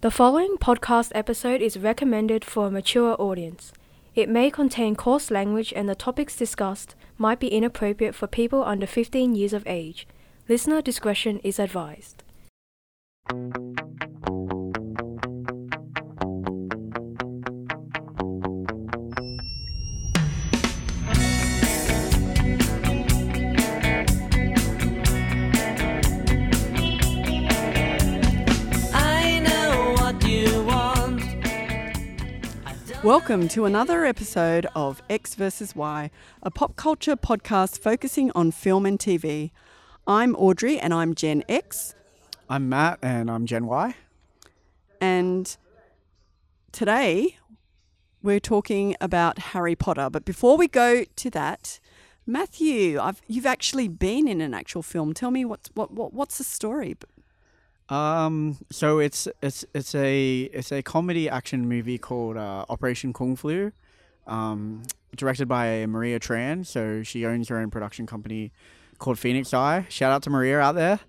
The following podcast episode is recommended for a mature audience. It may contain coarse language and the topics discussed might be inappropriate for people under 15 years of age. Listener discretion is advised. Welcome to another episode of X versus Y, a pop culture podcast focusing on film and TV. I'm Audrey and I'm Gen X, I'm Matt and I'm Gen Y. and today we're talking about Harry Potter. But before we go to that, Matthew, I've, you've actually been in an actual film. Tell me what's what, what what's the story? Um, so it's it's it's a it's a comedy action movie called uh, Operation Kung Flu, um, directed by Maria Tran. So she owns her own production company called Phoenix Eye. Shout out to Maria out there.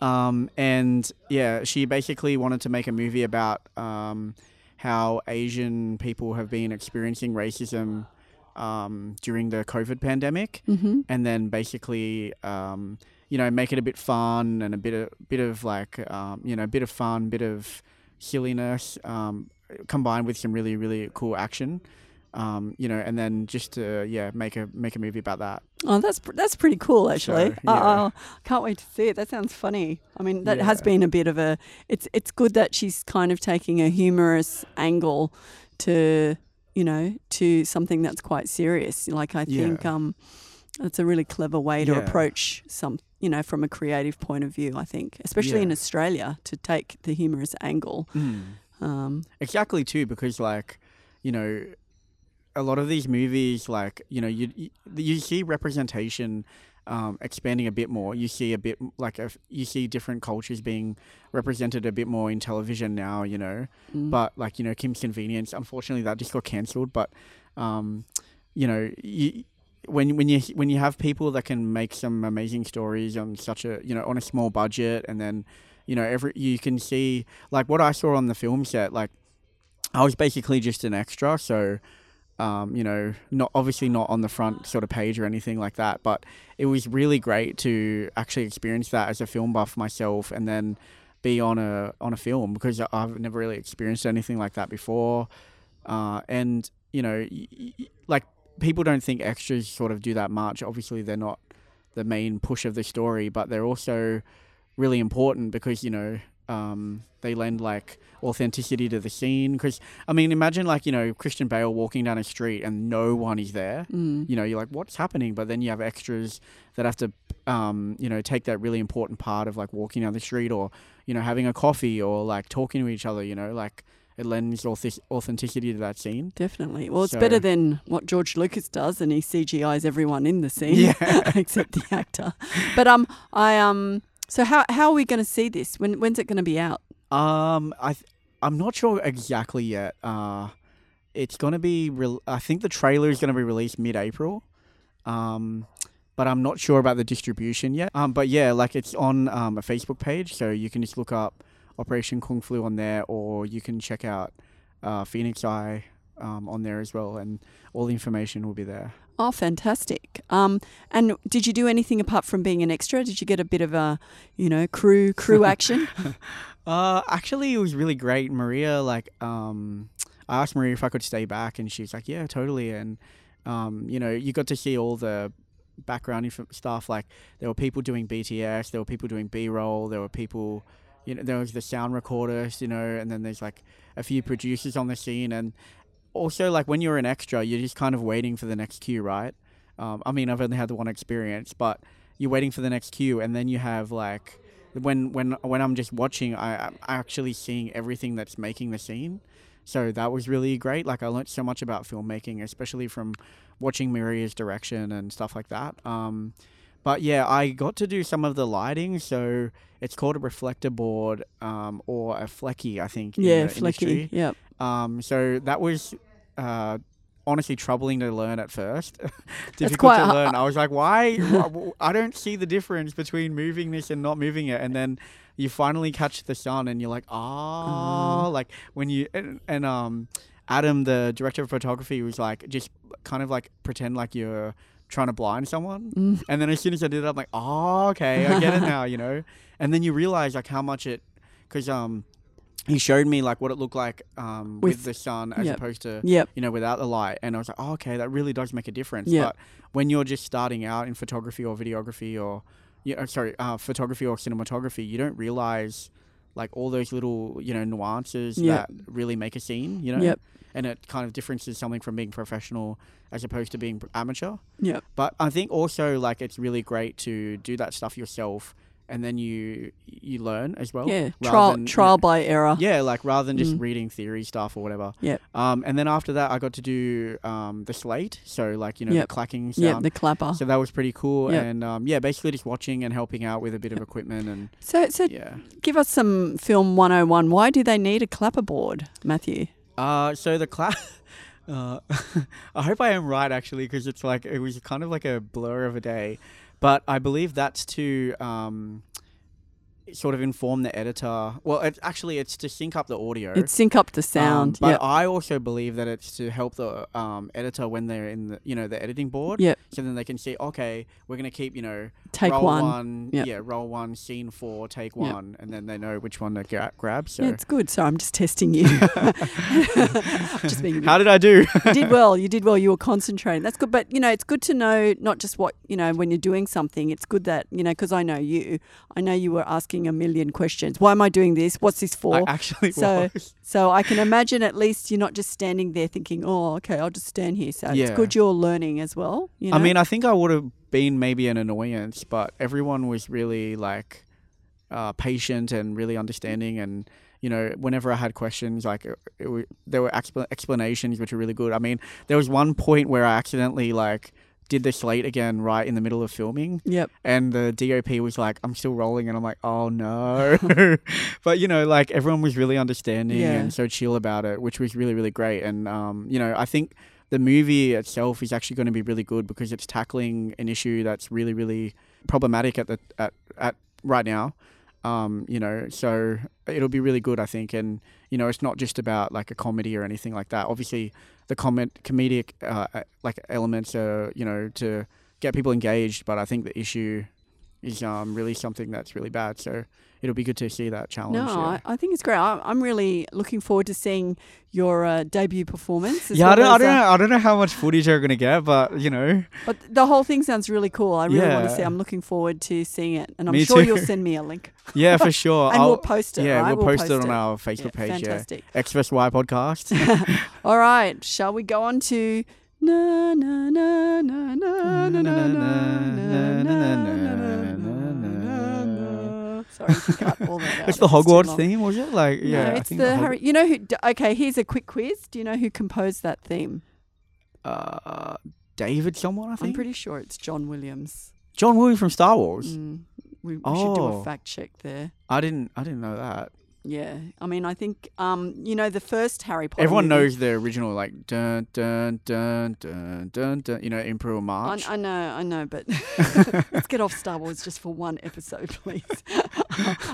Um, and yeah, she basically wanted to make a movie about um, how Asian people have been experiencing racism um, during the COVID pandemic. Mm-hmm. and then basically um, you know make it a bit fun and a bit of bit of like um, you know a bit of fun bit of silliness um, combined with some really really cool action um, you know and then just to yeah make a make a movie about that Oh, that's pr- that's pretty cool, actually. So, yeah. Oh, can't wait to see it. That sounds funny. I mean, that has been a bit of a. It's it's good that she's kind of taking a humorous angle to you know to something that's quite serious. Like I think Yeah. um, it's a really clever way to Yeah. approach some you know from a creative point of view. I think, especially in Australia, to take the humorous angle. Um, exactly too because like you know a lot of these movies like you know you you, you see representation um, expanding a bit more you see a bit like a, you see different cultures being represented a bit more in television now you know mm. but like you know kim's convenience unfortunately that just got cancelled but um you know you when when you when you have people that can make some amazing stories on such a you know on a small budget and then you know every you can see like what i saw on the film set like i was basically just an extra. So um, you know, not obviously not on the front sort of page or anything like that, but it was really great to actually experience that as a film buff myself, and then be on a on a film because I've never really experienced anything like that before, uh, and you know, like people don't think extras sort of do that much. Obviously, they're not the main push of the story, but they're also really important because you know um, they lend like authenticity to the scene. Because I mean, imagine like you know Christian Bale walking down a street and no one is there. mm. You know, you're like, what's happening? But then you have extras that have to, um, you know, take that really important part of like walking down the street or you know having a coffee or like talking to each other. You know, like it lends auth- authenticity to that scene. Definitely. Well, it's So- better than what George Lucas does, and he CGI's everyone in the scene, Yeah. except the actor. But um, I um, so how how are we going to see this? When when's it going to be out? Um, I th- I'm not sure exactly yet. Uh, it's gonna be. Re- I think the trailer is gonna be released mid-April. Um, but I'm not sure about the distribution yet. Um, but yeah, like it's on um, a Facebook page, so you can just look up Operation Kung Flu on there, or you can check out uh, Phoenix Eye um, on there as well, and all the information will be there. Oh, fantastic! Um, and did you do anything apart from being an extra? Did you get a bit of a, you know, crew crew action? Uh, actually, it was really great. Maria, like, um, I asked Maria if I could stay back, and she's like, "Yeah, totally." And, um, you know, you got to see all the background stuff. Like, there were people doing BTS, there were people doing B-roll, there were people, you know, there was the sound recorders you know, and then there's like a few producers on the scene, and also like when you're an extra, you're just kind of waiting for the next cue, right? Um, I mean, I've only had the one experience, but you're waiting for the next cue, and then you have like when when when I'm just watching, I, I'm actually seeing everything that's making the scene. So that was really great. Like I learned so much about filmmaking, especially from watching Maria's direction and stuff like that. Um, but yeah, I got to do some of the lighting. So it's called a reflector board um, or a flecky, I think. in yeah, industry. flicky. Yep. Um, so that was uh, honestly troubling to learn at first. Difficult quite to learn. I was like, why? I don't see the difference between moving this and not moving it. And then you finally catch the sun, and you're like, Uh-huh. oh, like when you and, and um, Adam, the director of photography, was like, just kind of like pretend like you're trying to blind someone. Mm. And then as soon as I did it, I'm like, oh, okay, I get it now, you know. And then you realize like how much it, because um, he showed me like what it looked like um with, With- the sun as yep. opposed to Yep. you know without the light, and I was like, oh, okay, that really does make a difference. Yeah. But when you're just starting out in photography or videography or, yeah, sorry, uh, photography or cinematography, you don't realize like all those little you know nuances Yep. that really make a scene, you know. Yep. And it kind of differences something from being professional as opposed to being amateur. yeah But I think also like it's really great to do that stuff yourself, and then you you learn as well. Yeah. Trial than, you trial know- by error. yeah, like rather than just Mm. reading theory stuff or whatever. Yeah. Um, and then after that, I got to do um the slate, so like you know Yep. the clacking Yep. sound. The clapper. so that was pretty cool, Yep. and um, yeah, basically just watching and helping out with a bit of equipment and So so yeah. give us some film 101. Why do they need a clapperboard, Matthew? Uh, so the class. Uh, I hope I am right actually, because it's like it was kind of like a blur of a day, but I believe that's to um, sort of inform the editor. Well, it's actually it's to sync up the audio. It sync up the Um, sound. but yep. I also believe that it's to help the um, editor when they're in the you know the editing board. Yep. So then they can see, okay, we're gonna keep you know Take roll one. Yep. yeah, roll one, scene four, take one, and then they know which one to gra- grab. So Yeah, it's good. So I'm just testing you. just being how did I do? you did well. You did well. You were concentrating. That's good. But you know, it's good to know not just what you know when you're doing something. It's good that you know because I know you. I know you were asking a million questions. Why am I doing this? What's this I for? actually So- was. so I can imagine at least you're not just standing there thinking, "Oh, okay, I'll just stand here." So it's Yeah. good you're learning as well. You know? I mean, I think I would have been maybe an annoyance, but everyone was really like uh, patient and really understanding. And you know, whenever I had questions, like it, it, there were expla- explanations which were really good. I mean, there was one point where I accidentally like did the slate again right in the middle of filming, yep. and the DOP was like, "I'm still rolling," and I'm like, "Oh no!" but you know, like everyone was really understanding Yeah. and so chill about it, which was really really great. And um, you know, I think the movie itself is actually going to be really good because it's tackling an issue that's really really problematic at the at at right now. Um, you know, so it'll be really good, I think. And you know, it's not just about like a comedy or anything like that. Obviously, the comment comedic uh, uh, like elements are you know to get people engaged, but I think the issue is um really something that's really bad. So it'll be good to see that challenge. No, yeah. I, I think it's great. I, I'm really looking forward to seeing your uh, debut performance. yeah, I don't, I don't uh, know. I don't know how much footage you're gonna get, but you know, But the whole thing sounds really cool. I really want to Yeah. see. I'm looking forward to seeing it, and I'm Me sure you'll send me a link, yeah, for sure. and I'll, we'll post it. yeah, right? we'll, post, it on our Yeah, Facebook page. Yeah, fantastic. Y podcast. All right, shall we go on to na na na na na na na na na na na na Sorry, you can cut all that out. it's the Hogwarts theme, was it? Like, No, yeah, it's the Hog- Harry. You know who? Okay, here's a quick quiz. Do you know who composed that theme? uh, David, someone I think. I'm pretty sure it's John Williams. John Williams from Star Wars. Mm, we, we should do a Oh. fact check there. I didn't. I didn't know that. Yeah, I mean, I think um, you know the first Harry Potter. Everyone movie- knows the original, like dun dun dun dun dun dun. You know, Imperial I, March. I know, I know, but let's get off Star Wars just for one episode, please.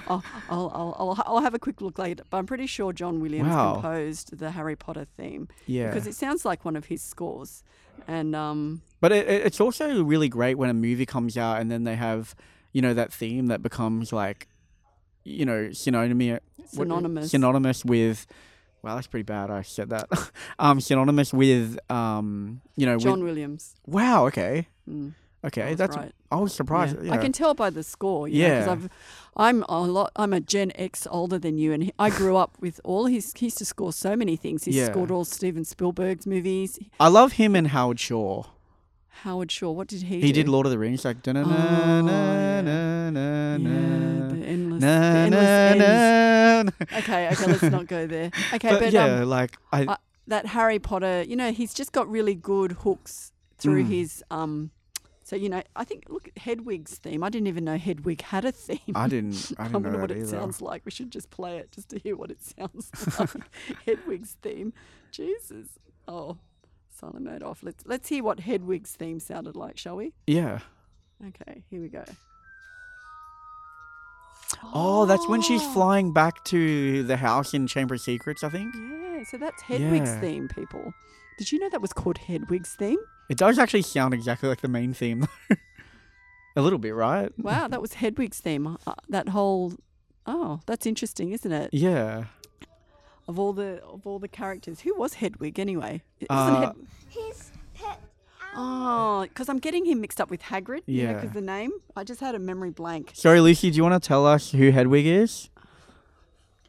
I'll, I'll, I'll, I'll, I'll have a quick look later, but I'm pretty sure John Williams Wow. composed the Harry Potter theme yeah, because it sounds like one of his scores. And um, but it, it's also really great when a movie comes out and then they have, you know, that theme that becomes like, you know, synonymous synonymous. synonymous with. Wow, that's pretty bad. I said that. um, synonymous with um, you know, John with, Williams. wow. Okay, Mm, okay, that's. right. I was surprised. Yeah. I can tell by the score. You yeah, because I'm a lot. I'm a Gen X older than you, and I grew up with all his. He used to score so many things. He Yeah. scored all Steven Spielberg's movies. I love him and Howard Shore. Howard Shore. What did he? He do? did Lord of the Rings, like. Na Yeah, the endless, the na na na. Okay, okay, let's not go there. Okay, But, but, yeah, um, like I, I- that Harry Potter, you know, he's just got really good hooks through Mm. his um. So you know, I think look at Hedwig's theme. I didn't even know Hedwig had a theme. I didn't, I I didn't wonder know what it sounds like. We should just play it just to hear what it sounds like. Hedwig's theme. Jesus. Oh, silent mode off. Let's let's hear what Hedwig's theme sounded like, shall we? Yeah. Okay, here we go. Oh, that's when she's flying back to the house in Chamber of Secrets, I think. Yeah, so that's Hedwig's Yeah. theme, people. Did you know that was called Hedwig's theme? It does actually sound exactly like the main theme, though. A little bit, right? Wow, that was Hedwig's theme. Uh, that whole Oh, that's interesting, isn't it? Yeah. Of all the of all the characters, who was Hedwig anyway? It wasn't Uh, Hed- His pet Oh, because I'm getting him mixed up with Hagrid. Yeah. because the name. I just had a memory blank. Sorry, Lucy, do you want to tell us who Hedwig is?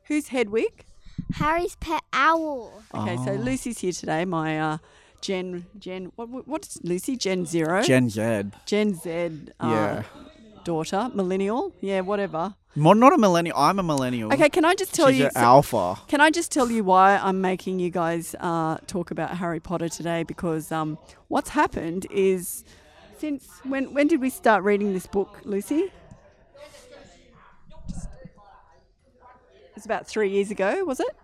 Who's Hedwig? Harry's pet owl. Okay, so Oh. Lucy's here today. My uh, Gen Gen what what- what's Lucy? Gen Zero. Gen Z. Gen Z. Uh, Yeah. Daughter, millennial. Yeah, whatever. Mo- Not a millennial. I'm a millennial. Okay, can I just tell She's you? an alpha. Can I just tell you why I'm making you guys uh, talk about Harry Potter today? Because um, what's happened is since when when did we start reading this book, Lucy? It's about three years ago, was it?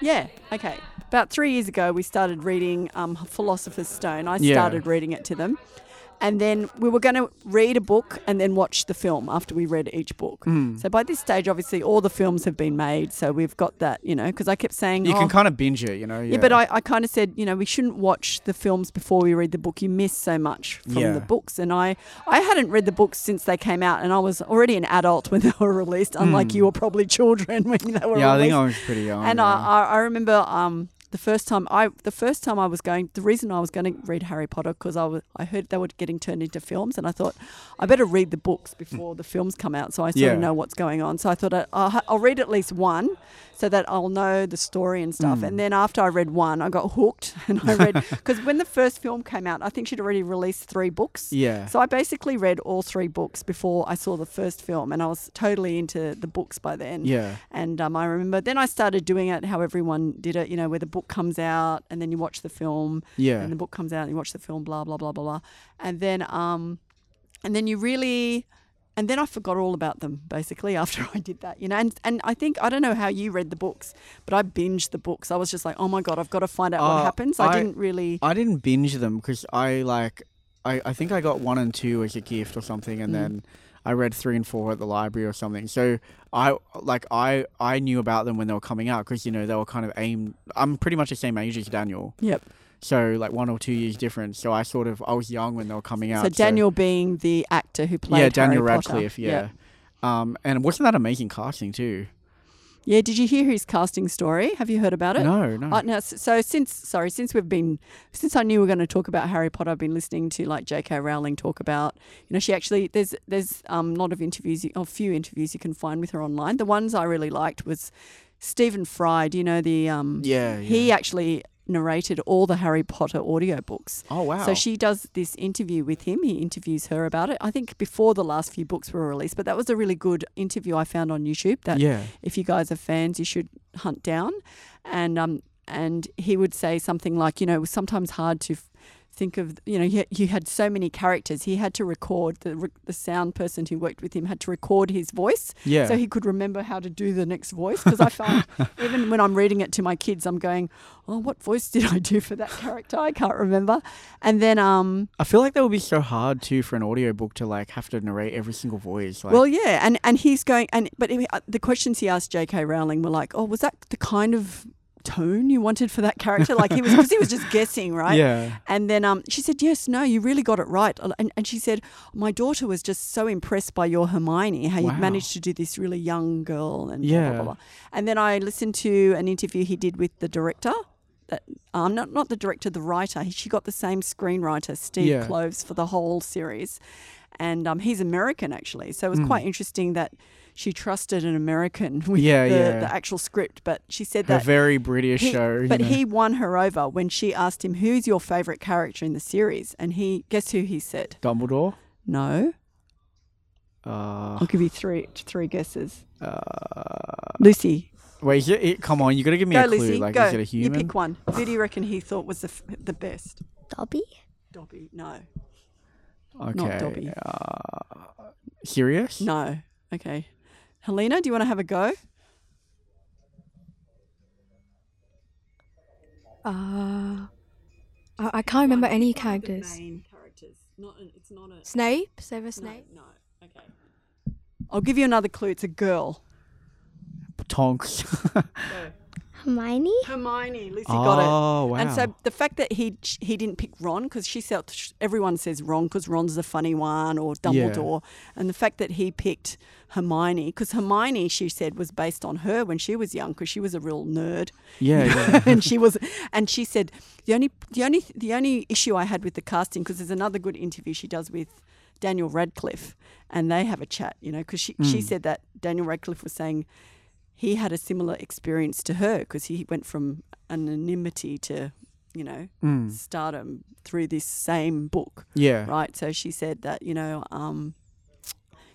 Yeah. Okay. About three years ago, we started reading um, Philosopher's Stone. I Yeah. started reading it to them. And then we were going to read a book and then watch the film after we read each book. Hmm. So by this stage, obviously, all the films have been made. So we've got that, you know, because I kept saying, You oh, can kind of binge it, you know. Yeah, yeah, but I, I kind of said, you know, we shouldn't watch the films before we read the book. You miss so much from Yeah. the books. And I, I hadn't read the books since they came out, and I was already an adult when they were released, unlike you were probably children when they were yeah, I think I was pretty young. and yeah. I, I, I remember um, the first time I, the first time I was going, the reason I was going to read Harry Potter because I was, I heard they were getting turned into films, and I thought I better read the books before the films come out, so I sort Yeah. of know what's going on. So I thought I, I'll, I'll read at least one, so that I'll know the story and stuff. Mm. And then after I read one, I got hooked, and I read because when the first film came out, I think she'd already released three books. yeah. So I basically read all three books before I saw the first film, and I was totally into the books by then. yeah. And um, I remember then I started doing it how everyone did it, you know, where the book comes out and then you watch the film, Yeah. and the book comes out and you watch the film, blah blah blah blah blah, and then um, and then you really, and then I forgot all about them basically after I did that, you know, and and I think I don't know how you read the books, but I binged the books. I was just like, oh my god, I've got to find out Uh, what happens. I, I- didn't really. I didn't binge them because I like, I, I think I got one and two as a gift or something, and Mm. then I read three and four at the library or something. So I like I I knew about them when they were coming out because you know they were kind of aimed. I'm pretty much the same age as Daniel, Yep. So like one or two years difference. So I sort of I was young when they were coming out. So Daniel being the actor who played yeah, Daniel Harry Potter. Radcliffe, yeah. Um, and wasn't that amazing casting too? Yeah. Did you hear his casting story? Have you heard about it? No, no. Uh, no, so since sorry, since we've been since I knew we were going to talk about Harry Potter, I've been listening to like J.K. Rowling talk about. You know, she actually there's there's um, a lot of interviews, a few interviews you can find with her online. The ones I really liked was Stephen Fry. Do you know the um? yeah, He actually narrated all the Harry Potter audiobooks. Oh wow. So she does this interview with him. He interviews her about it. I think before the last few books were released, but that was a really good interview I found on YouTube. That yeah. if you guys are fans, you should hunt down. And um, and he would say something like, you know, it was sometimes hard to f- think of, you know, you, you had so many characters. He had to record the the sound person who worked with him had to record his voice Yeah. so he could remember how to do the next voice. Because I find even when I'm reading it to my kids, I'm going, oh, what voice did I do for that character? I can't remember. And then um. I feel like that would be so hard too for an audiobook to like have to narrate every single voice. Like, Well, yeah, and and he's going, and but he- uh, the questions he asked J.K. Rowling were like, "Oh, was that the kind of tone you wanted for that character?" Like he was because he was just guessing, right? yeah, And then um, she said, "Yes, no, you really got it right." And, and she said, "My daughter was just so impressed by your Hermione, how Wow. you managed to do this really young girl." And blah, blah, Yeah. blah, blah. And then I listened to an interview he did with the director. That, um, not not the director, the writer. She got the same screenwriter, Steve Yeah. Kloves, for the whole series, and um, he's American actually. So it was Mm. quite interesting that she trusted an American with Yeah, the, yeah. the actual script. But she said a that very British he- show. but know. he won her over when she asked him, "Who's your favorite character in the series?" And he, guess who he said? Dumbledore. No. Uh, I'll give you three three guesses. uh, Lucy, wait, is it, it- come on, you got to give me go, a clue. Lucy, like, go. is it a You pick one. Who do you reckon he thought was the f- the best? Dobby? Dobby. No. okay. Dobby. Uh, Sirius? No. Okay. Helena, do you want to have a go? Uh, I, I can't remember any characters. Main characters. Not an, it's not a Snape, Severus Snape. No, no. Okay. I'll give you another clue. It's a girl. Tonks. Hermione? Hermione. Lucy got it. oh wow. And so the fact that he he didn't pick Ron because she felt everyone says Ron because Ron's the funny one or Dumbledore, and the fact that he picked Hermione because Hermione she said was based on her when she was young because she was a real nerd yeah, yeah. and she was and she said the only the only the only issue I had with the casting because there's another good interview she does with Daniel Radcliffe and they have a chat you know because she she Mm. said that Daniel Radcliffe was saying he had a similar experience to her because he went from anonymity to you know Mm. stardom through this same book Yeah. right so she said that you know um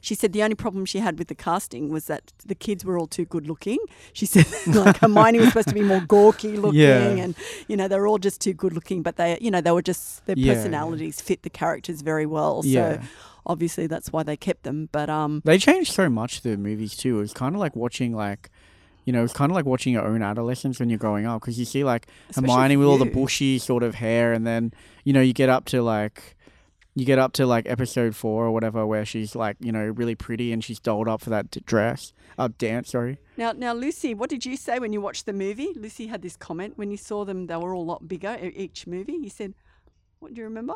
she said the only problem she had with the casting was that the kids were all too good looking. She said like Hermione was supposed to be more gawky looking Yeah. and you know they were all just too good looking but they you know they were just their Yeah. personalities fit the characters very well. Yeah. So obviously that's why they kept them but um They changed so much the movies too. It was kind of like watching like, you know, it's kind of like watching your own adolescence when you're growing up because you see like Especially Hermione with all the bushy sort of hair, and then you know you get up to like, you get up to like episode four or whatever where she's like you know really pretty and she's dolled up for that d- dress, uh, dance. Sorry. Now, now, Lucy, what did you say when you watched the movie? Lucy had this comment when you saw them; they were all a lot bigger each movie. You said, "What do you remember?"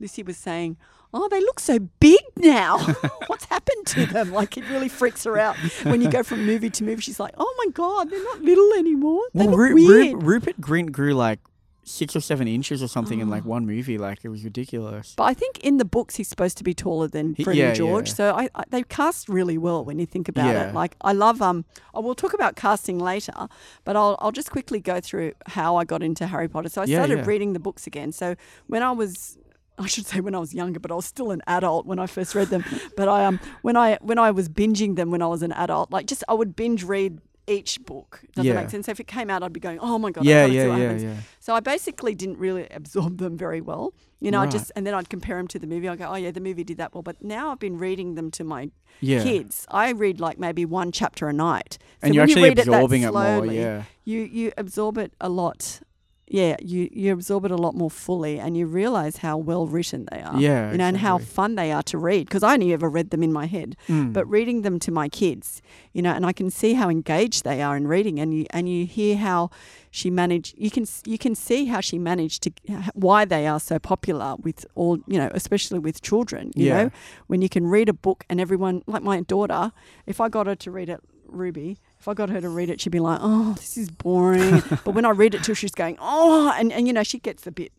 Lucy was saying, "Oh, they look so big now. What's happened to them?" Like it really freaks her out when you go from movie to movie. She's like, "Oh my god, they're not little anymore. They look Ru- Ru- Rupert Grint grew like six or seven inches or something in like Oh. one movie. Like it was ridiculous. But I think in the books he's supposed to be taller than He- Fred yeah, George. yeah. So I, I, they cast really well when you think about Yeah. it. Like I love um. I will talk about casting later, but I'll I'll just quickly go through how I got into Harry Potter. So I started reading the books again. So when I was I should say when I was younger, but I was still an adult when I first read them. But I um when I when I was binging them when I was an adult, like just I would binge read each book. Does Yeah. that make sense? So if it came out, I'd be going, oh my god, yeah, I've got to see yeah, yeah, happens. yeah. So I basically didn't really absorb them very well. You know, I just and then I'd compare them to the movie. I go, oh yeah, the movie did that well. But now I've been reading them to my Yeah. kids. I read like maybe one chapter a night. So And you're when actually you read absorbing it, it, that more. slowly, Yeah. You you absorb it a lot. Yeah, you you absorb it a lot more fully, and you realize how well written they are. Yeah, you know, and how fun they are to read. Because I only ever read them in my head, Mm. but reading them to my kids, you know, and I can see how engaged they are in reading, and you and you hear how she managed. You can you can see how she managed to why they are so popular with all you know, especially with children. You Yeah. know, when you can read a book and everyone, like my daughter, if I got her to read it, Ruby. If I got her to read it, she'd be like, "Oh, this is boring." but when I read it to her, she's going, "Oh," and, and you know, she gets a bit,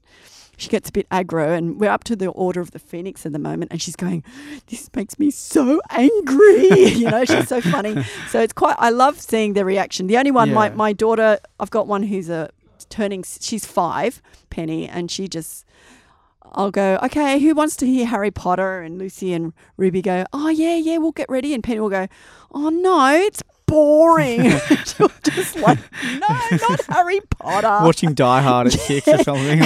she gets a bit aggro, and we're up to the Order of the Phoenix at the moment, and she's going, "This makes me so angry." you know, she's so funny. So it's quite. I love seeing their reaction. The only one, my my daughter, I've got one who's a turning. She's five, Penny, and she just. I'll go, okay, who wants to hear Harry Potter? And Lucy and Ruby go, oh, yeah, yeah, we'll get ready. And Penny will go, oh, no, it's boring. Just like, no, not Harry Potter. Watching Die Hard at six or something.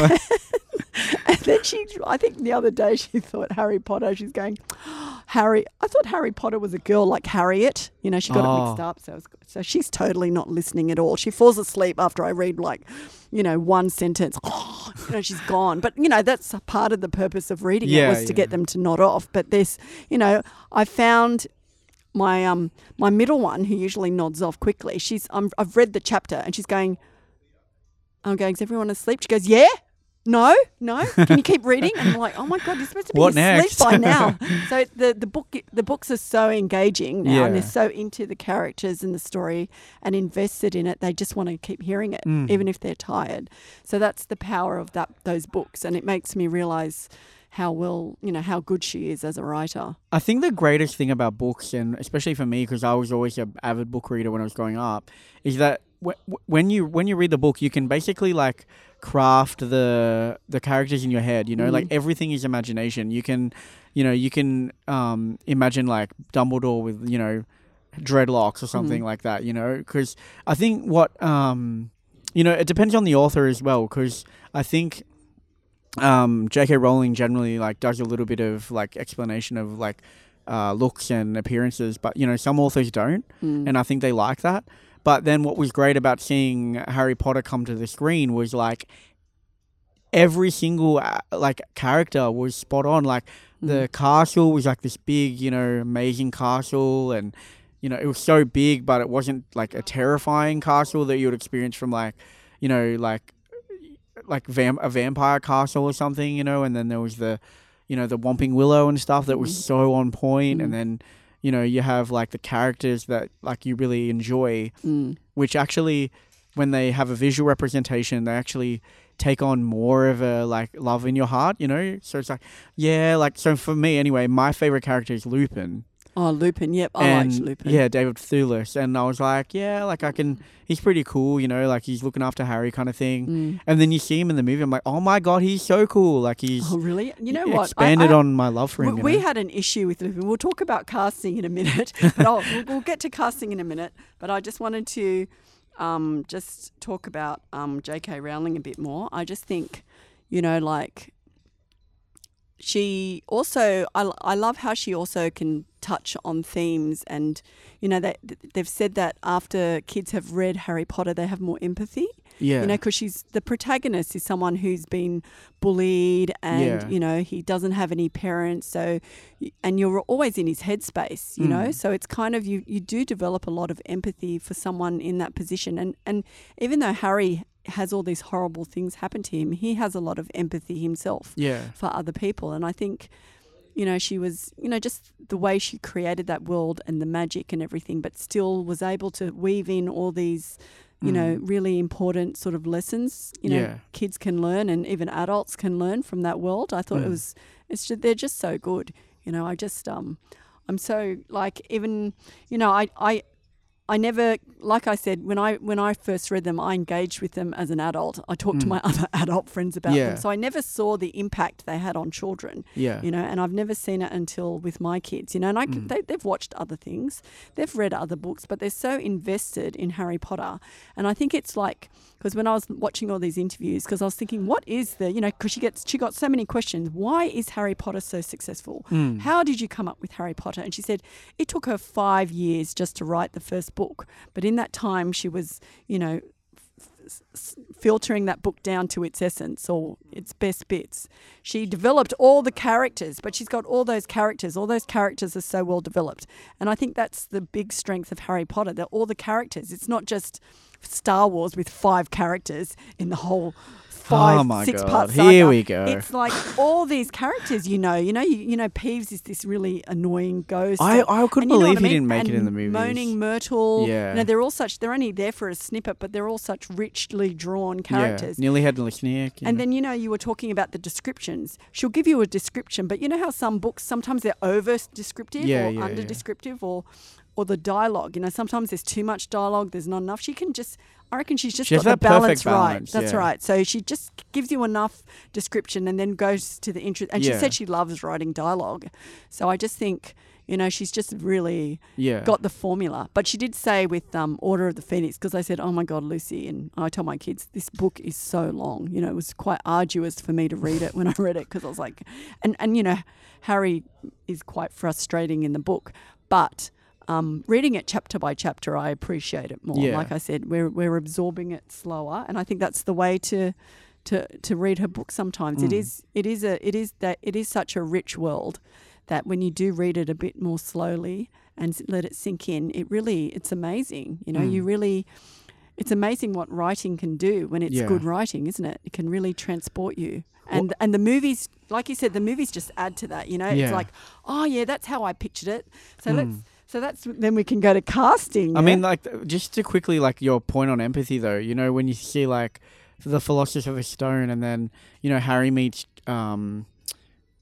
And then she, I think the other day she thought Harry Potter. She's going, Harry. I thought Harry Potter was a girl like Harriet. You know, she got it Oh. mixed up. So, it was, so she's totally not listening at all. She falls asleep after I read like, you know, one sentence. you know, she's gone. But you know, that's part of the purpose of reading it Yeah, was to get them to nod off. But this, you know, I found my um my middle one who usually nods off quickly. She's um, I've read the chapter and she's going. I'm going. Is everyone asleep? She goes, Yeah. No, no. Can you keep reading? And I'm like, oh my god, you're supposed to be What asleep next? by now. so the the book the books are so engaging now, and they're so into the characters and the story and invested in it. They just want to keep hearing it, Mm. even if they're tired. So that's the power of that those books, and it makes me realize how well you know how good she is as a writer. I think the greatest thing about books, and especially for me, because I was always an avid book reader when I was growing up, is that wh- wh- when you when you read the book, you can basically like craft the the characters in your head. You know, like Mm. everything is imagination. You can, you know, you can um, imagine like Dumbledore with you know dreadlocks or something Mhm. like that. You know, because I think what um, you know, it depends on the author as well. Because I think um, J.K. Rowling generally like does a little bit of like explanation of like uh, looks and appearances, but you know some authors don't, Mm. and I think they like that. But then what was great about seeing Harry Potter come to the screen was like every single uh, like character was spot on. Like the castle was like this big, you know, amazing castle, and you know it was so big, but it wasn't like a terrifying castle that you would experience from like, you know, like like vam- a vampire castle or something, you know. And then there was the, you know, the Whomping Willow and stuff that was so on point. point, and then. You know, you have like the characters that like you really enjoy, Mm. which actually when they have a visual representation they actually take on more of a like love in your heart you know so it's like yeah like so for me anyway my favorite character is lupin Oh, Lupin. Yep, I and liked Lupin. yeah david Thewlis. and i was like yeah like i can he's pretty cool you know like he's looking after harry kind of thing Mm. and then you see him in the movie i'm like oh my god he's so cool like he's Oh, really? You know what? I- expanded I- on my love for We, him you we had an issue with Lupin. We'll talk about casting in a minute, but I'll, we'll, we'll get to casting in a minute. But I just wanted to um, just talk about um, J.K. Rowling a bit more. I just think, you know, like she also, I, I love how she also can touch on themes, and you know, they they've said that after kids have read Harry Potter, they have more empathy yeah you know because she's the protagonist is someone who's been bullied and Yeah. you know he doesn't have any parents so and you're always in his headspace you know Mm. so it's kind of you you do develop a lot of empathy for someone in that position and and even though harry has all these horrible things happen to him he has a lot of empathy himself yeah for other people. And I think, you know, she was, you know, just the way she created that world and the magic and everything, but still was able to weave in all these, you know, really important sort of lessons, you know, Mm. Yeah. kids can learn and even adults can learn from that world. I thought it Mm. was, it's just, they're just so good. You know, I just, um, I'm so like even, you know, I, I, I never, like I said, when I when I first read them, I engaged with them as an adult. I talked to my other adult friends about Mm. Yeah. them, so I never saw the impact they had on children. yeah You know, and I've never seen it until with my kids. You know, and I, Mm. they, they've watched other things, they've read other books, but they're so invested in Harry Potter. And I think it's like because when I was watching all these interviews, because I was thinking, what is the, you know, because she gets she got so many questions. Why is Harry Potter so successful? Mm. How did you come up with Harry Potter? And she said it took her five years just to write the first book, but in that time she was, you know, filtering that book down to its essence or its best bits. She developed all the characters, but she's got all those characters. All those characters are so well developed. And I think that's the big strength of Harry Potter. That all the characters. It's not just Star Wars with five characters in the whole five Oh six God, part here saga. we go. It's like all these characters, you know, you know, you, you know, Peeves is this really annoying ghost. I- I couldn't and know believe he mean? didn't make it in the movies. Moaning Myrtle, Yeah. you know, they're all such. They're only there for a snippet, but they're all such richly drawn characters. yeah nearly had Listener And then you know you were talking about the descriptions. She'll give you a description, but you know how some books sometimes they're over descriptive Yeah, or yeah, under descriptive or or the dialogue. You know, sometimes there's too much dialogue, there's not enough. She can just I reckon she's just She got the balance, perfect right. That's yeah. right. So she just gives you enough description and then goes to the interest. And she said she loves writing dialogue. So I just think, you know, she's just really yeah got the formula. But she did say with um, Order of the Phoenix, because I said, oh my God, Lucy, and I tell my kids, this book is so long. You know, it was quite arduous for me to read it when I read it because I was like, and, and, you know, Harry is quite frustrating in the book. But um, reading it chapter by chapter, I appreciate it more. Yeah. Like I said, we're, we're absorbing it slower. And I think that's the way to. To, to read her book sometimes it Mm. is it is a it is that it is such a rich world that when you do read it a bit more slowly and let it sink in, it really it's amazing. You know, Mm. you really it's amazing what writing can do when it's Yeah. good writing, isn't it? It can really transport you. And and the movies, like you said, the movies just add to that. You know, it's like, oh yeah, that's how I pictured it. So Mm. let's so that's then we can go to casting. I yeah? mean, like, just to quickly, like, your point on empathy, though, you know, when you see, like, the Philosopher's Stone and then, you know, Harry meets, um,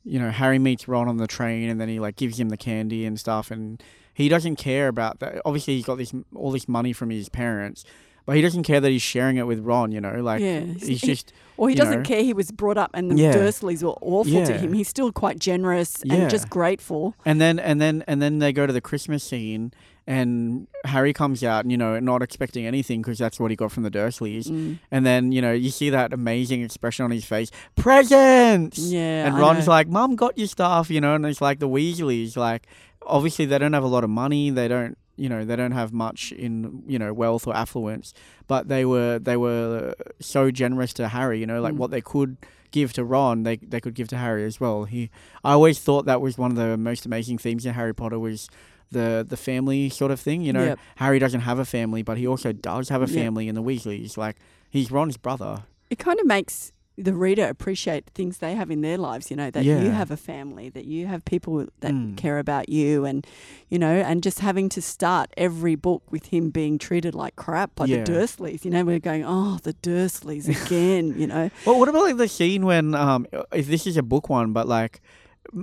you know, Harry meets Ron on the train and then he, like, gives him the candy and stuff and he doesn't care about that. Obviously, he's got this, all this money from his parents, but he doesn't care that he's sharing it with Ron, you know, like, Yeah. he's just, or he doesn't know. care. He was brought up, and the Yeah. Dursleys were awful to him. He's still quite generous Yeah. and just grateful. And then and then and then they go to the Christmas scene, and Harry comes out, you know, not expecting anything because that's what he got from the Dursleys. Mm. And then you know you see that amazing expression on his face, presents. Yeah, And Ron's like, "Mom got you stuff," you know, and it's like the Weasleys, like obviously they don't have a lot of money, they don't, you know they don't have much in you know wealth or affluence, but they were they were so generous to Harry. You know, like Mm. what they could give to Ron, they they could give to Harry as well. He I always thought that was one of the most amazing themes in Harry Potter was. The, the family sort of thing, you know. Yep. Harry doesn't have a family, but he also does have a Yep. family in the Weasleys. Like he's Ron's brother. It kind of makes the reader appreciate things they have in their lives, you know, that you have a family, that you have people that Mm. care about you and you know, and just having to start every book with him being treated like crap by Yeah. the Dursleys. You know, we're going, Oh, the Dursleys again, you know. Well, what about like the scene when um if this is a book one, but like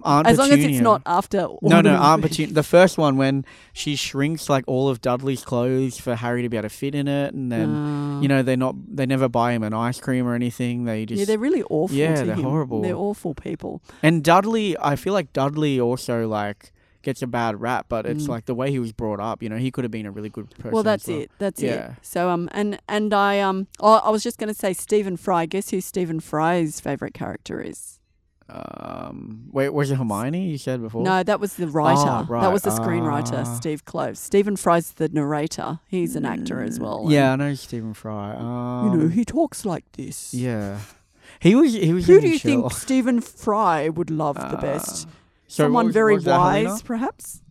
Aunt as long as it's not after all No, no, Aunt the- Petunia. The first one when she shrinks like all of Dudley's clothes for Harry to be able to fit in it, and then Ah. you know they're not they never buy him an ice cream or anything. They just yeah, they're really awful. Yeah, they're him. horrible. They're awful people. and Dudley. I feel like Dudley also like gets a bad rap, but it's Mm. like the way he was brought up. You know, he could have been a really good person. Well, that's well. it. That's Yeah. it. So um, and and I um, oh, I was just going to say Stephen Fry. Guess who Stephen Fry's favorite character is? Um, wait, was it Hermione? You said before. No, that was the writer. Oh, That was the screenwriter, Ah. Steve Clove. Stephen Fry's the narrator. He's an actor as well. Yeah, I know Stephen Fry. Um, you know, he talks like this. Yeah, he was. He was. Who do you Chill. think Stephen Fry would love the best? Uh, so Someone was- very was wise, Helena? perhaps.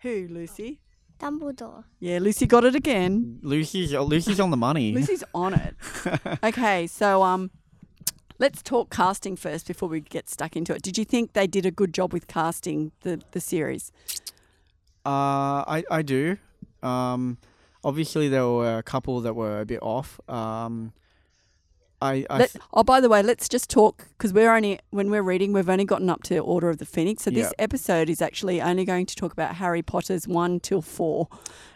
Who, Lucy? Dumbledore. Yeah, Lucy got it again. Lucy's Lucy's on the money. Lucy's on it. okay, so um, let's talk casting first before we get stuck into it. Did you think they did a good job with casting the the series? Uh, I I do. Um, obviously there were a couple that were a bit off. Um, I I Let, oh, by the way, let's just talk because we're only when we're reading, we've only gotten up to Order of the Phoenix. So this Yeah. episode is actually only going to talk about Harry Potter's one till four.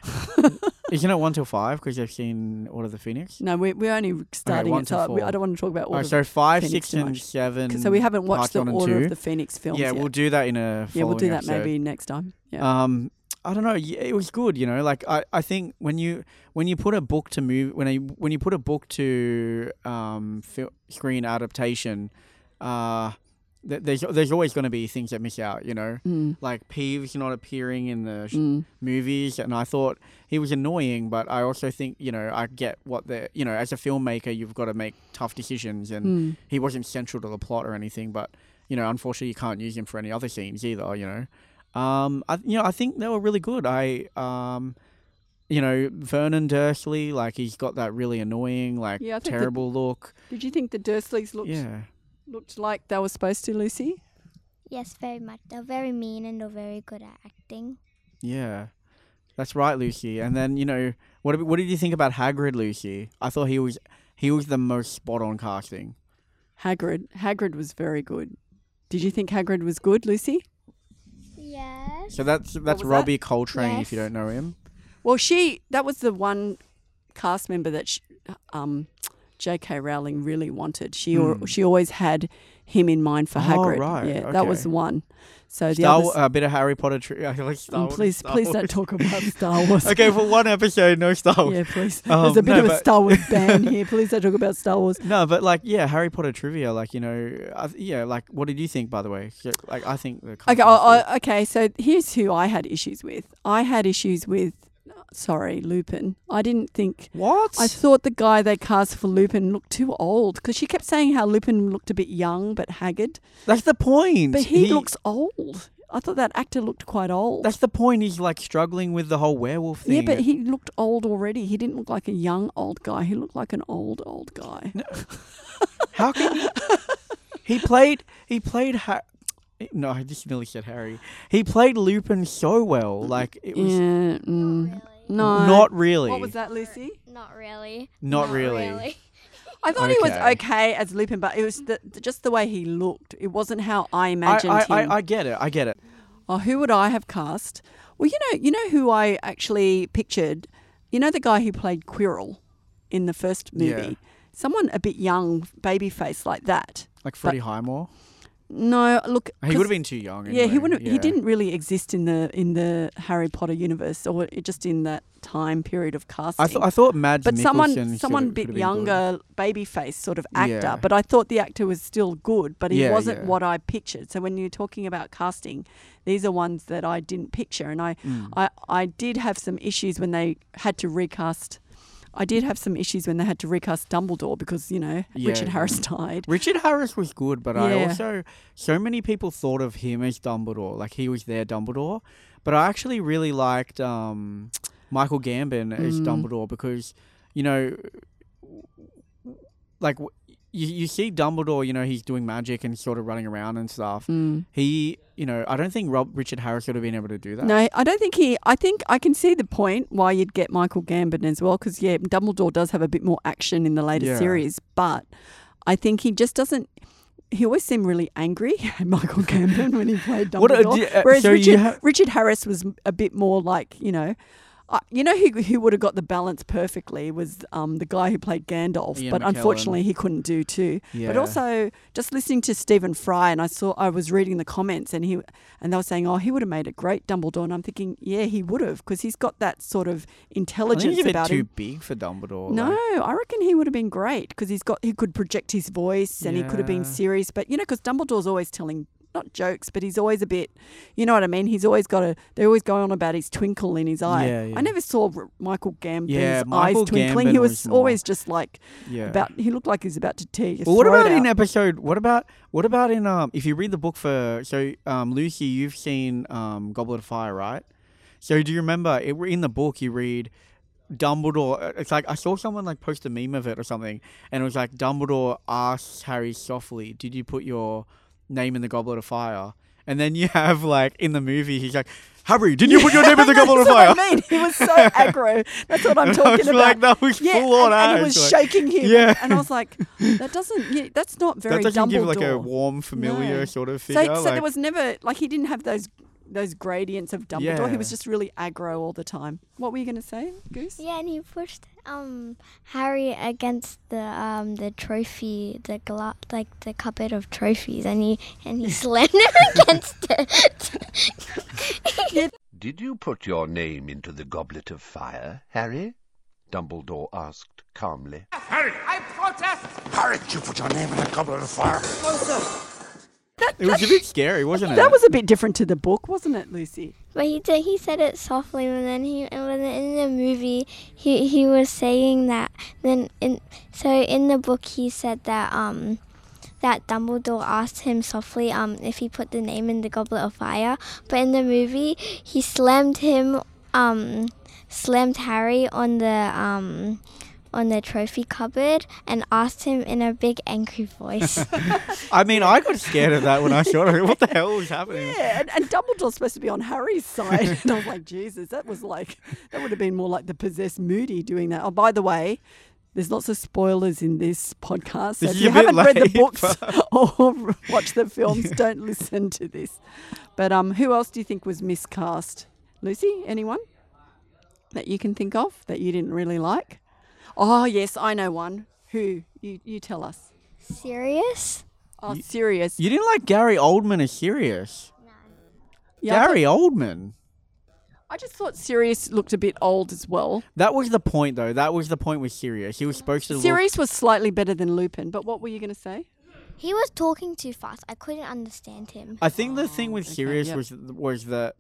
isn't it one till five because you've seen Order of the Phoenix. No, we're, we're only starting one it. So. I don't want to talk about Order. so five, Phoenix six, and seven. so we haven't watched the Order of the Phoenix films Yeah, yet. we'll do that in a. yeah, we'll do that episode. maybe next time. Yeah. Um, I don't know. It was good. You know, like I, I think when you when you put a book to move when I when you put a book to um fil- screen adaptation, uh, th- there's there's always going to be things that miss out. You know, Mm, like Peeves not appearing in the sh- mm, movies, and I thought he was annoying, but I also think you know I get what the you know as a filmmaker you've got to make tough decisions, and mm. he wasn't central to the plot or anything, but you know, unfortunately, you can't use him for any other scenes either. You know, um, I you know I think they were really good. I um, you know, Vernon Dursley, like he's got that really annoying, like Yeah, I think the- terrible look. Did you think the Dursleys looked Yeah, looked like they were supposed to, Lucy? Yes, very much. They're very mean and they're very good at acting. yeah, that's right, Lucy. And then you know, what what did you think about Hagrid, Lucy? I thought he was he was the most spot on casting. Hagrid. Hagrid was very good. Did you think Hagrid was good, Lucy? Yes. So that's that's was that? Robbie Coltrane, if you don't know him. Well, she that was the one cast member that she, um, J.K. Rowling really wanted. She al- Hmm. she always had him in mind for Oh, Hagrid. right, Yeah, that was the one. So the Star, others, a bit of Harry Potter. Tri- like Star Mm, Wars, please Star please Wars. don't talk about Star Wars. okay, for one episode, no Star Wars. Yeah, please. Um, There's a bit no, of a Star Wars ban here. Please don't talk about Star Wars. No, but like, yeah, Harry Potter trivia. Like, you know, I, yeah, like, what did you think, by the way? Like, I think Okay, I. I, okay. So here's who I had issues with. I had issues with, sorry, Lupin. I didn't think. what? I thought the guy they cast for Lupin looked too old because she kept saying how Lupin looked a bit young but haggard. that's the point. But he, looks old. I thought that actor looked quite old. That's the point. He's like struggling with the whole werewolf thing. yeah, but he looked old already. He didn't look like a young old guy. He looked like an old old guy. How can he? he played? He played. Ha- no, I just nearly said Harry. He played Lupin so well. Like it was yeah, mm, no, not really. What was that, Lucy? Not really. Not really. I thought he was Okay. okay as Lupin, but it was the, just the way he looked. It wasn't how I I, imagined I, him. I, I get it. I get it. Oh, who would I have cast? Well, you know, you know who I actually pictured. You know the guy who played Quirrell in the first movie. Yeah. Someone a bit young, baby face like that. Like Freddie Highmore. No, look, he would have been too young. Yeah, he wouldn't. He didn't really exist in the in the Harry Potter universe, or just in that time period of casting. I, th- I thought Mads but someone, someone bit could've been good. younger, baby face sort of actor. Yeah. But I thought the actor was still good, but he Yeah, wasn't yeah. what I pictured. So when you're talking about casting, these are ones that I didn't picture, and I, Mm. I, I did have some issues when they had to recast. I did have some issues when they had to recast Dumbledore because you know Yeah, Richard. Harris died. Richard Harris was good, but I also so many people thought of him as Dumbledore, like he was their Dumbledore. But I actually really liked um, Michael Gambon as Mm. Dumbledore because you know, like you you see Dumbledore, you know, he's doing magic and sort of running around and stuff. Mm. He, you know, I don't think Rob Richard Harris would have been able to do that. No, I don't think he. I think I can see the point why you'd get Michael Gambon as well, because yeah, Dumbledore does have a bit more action in the later Yeah. series, but I think he just doesn't. He always seemed really angry, Michael Gambon, when he played Dumbledore. What, uh, uh, Whereas so Richard, ha- Richard Harris was a bit more like you know. You know who who would have got the balance perfectly was um, the guy who played Gandalf, Ian but McKellen. unfortunately he couldn't do too. Yeah. But also just listening to Stephen Fry, and I saw I was reading the comments, and he and they were saying, oh, he would have made a great Dumbledore, and I'm thinking, yeah, he would have, because he's got that sort of intelligence he's a bit about too him. big for Dumbledore. No, like- I reckon he would have been great because he's got he could project his voice and he could have been serious. But you know, because Dumbledore's always telling not jokes, but he's always a bit, you know what I mean. He's always got a. They're always going on about his twinkle in his eye. Yeah, yeah. I never saw R- Michael Gambon's Yeah, eyes Michael twinkling. Gambon he was, was more- always just like yeah. about. He looked like he was about to tear your Well, what about in episode? What about what about in um? If you read the book for so um, Lucy, you've seen um, Goblet of Fire, right? So do you remember it, in the book you read Dumbledore? uh, It's like I saw someone like post a meme of it or something, and it was like Dumbledore asks Harry softly, "Did you put your name in the Goblet of Fire?" And then you have like in the movie, he's like, "Harry, didn't you put your name in the Goblet of That's Fire?" what I mean. He was so aggro. That's what I'm I talking was about. like, that was yeah, full on and, and he was like- shaking him. Yeah. and I was like, that doesn't. Yeah, that's not very that doesn't Dumbledore. give like a warm, familiar No. sort of so, figure. so like, there was never like he didn't have those those gradients of Dumbledore. He was just really aggro all the time. What were you going to say, Goose? Yeah, and he pushed um Harry against the um the trophy, the gla- like the cupboard of trophies, and he and he slammed him against it. Did you put your name into the goblet of fire, Harry? Dumbledore asked calmly. Harry, I protest! Harry, you put your name in the goblet of fire. It was a bit scary, wasn't it? That was a bit different to the book, wasn't it, Lucy? But he did, he said it softly, and then he and when in the movie he he was saying that. Then in so in the book he said that um that Dumbledore asked him softly um if he put the name in the goblet of fire. But in the movie he slammed him um slammed Harry on the um on the trophy cupboard and asked him in a big angry voice. I mean, I got scared of that when I saw it. What the hell was happening? Yeah, and, and Dumbledore's supposed to be on Harry's side. and I was like, Jesus, that was like, that would have been more like the possessed Moody doing that. Oh, by the way, there's lots of spoilers in this podcast. So This if you haven't read the books but- or watched the films, don't listen to this. But um, who else do you think was miscast? Lucy, anyone that you can think of that you didn't really like? Oh, yes, I know one. Who? You, you tell us. Sirius? Oh, Sirius. You didn't like Gary Oldman as Sirius. Yeah, I thought- Gary Oldman. I just thought Sirius looked a bit old as well. That was the point, though. That was the point with Sirius. He was supposed to look. Sirius was slightly better than Lupin, but what were you going to say? He was talking too fast. I couldn't understand him. I think the thing with oh, okay, Sirius yep. was was that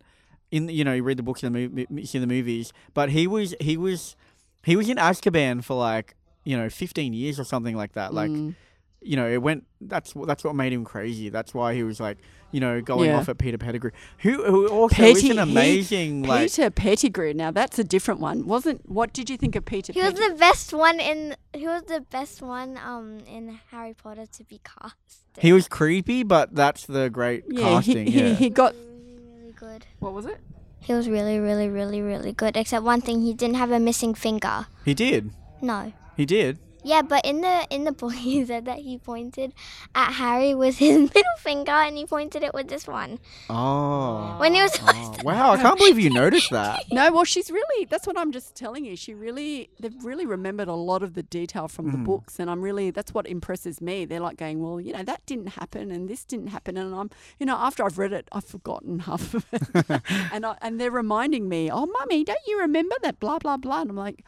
in you know you read the books and the movie, see the movies, but he was he was he was in Azkaban for like you know 15 years or something like that. Like Mm. you know it went. That's what that's what made him crazy. That's why he was like you know going Yeah. off at Peter Pettigrew, who who also Petty- is an he- amazing like. Peter Pettigrew. Now that's a different one, wasn't? What did you think of Peter? He was the best one in. He was the best one um in Harry Potter to be cast. He was creepy, but that's the great yeah, casting. he, he, yeah. he got. really, really good. What was it? He was really, really, really, really good. Except one thing, he didn't have a missing finger. he did. No. He did. Yeah, but in the in the book he said that he pointed at Harry with his middle finger and he pointed it with this one. Oh. When he was Oh, wow, I can't believe you noticed that. No, well, she's really, that's what I'm just telling you. She really, they've really remembered a lot of the detail from the mm. books. And I'm really, that's what impresses me. They're like going, well, you know, that didn't happen and this didn't happen. And I'm, you know, after I've read it, I've forgotten half of it. and, I, and they're reminding me, oh, mummy, don't you remember that blah, blah, blah? And I'm like,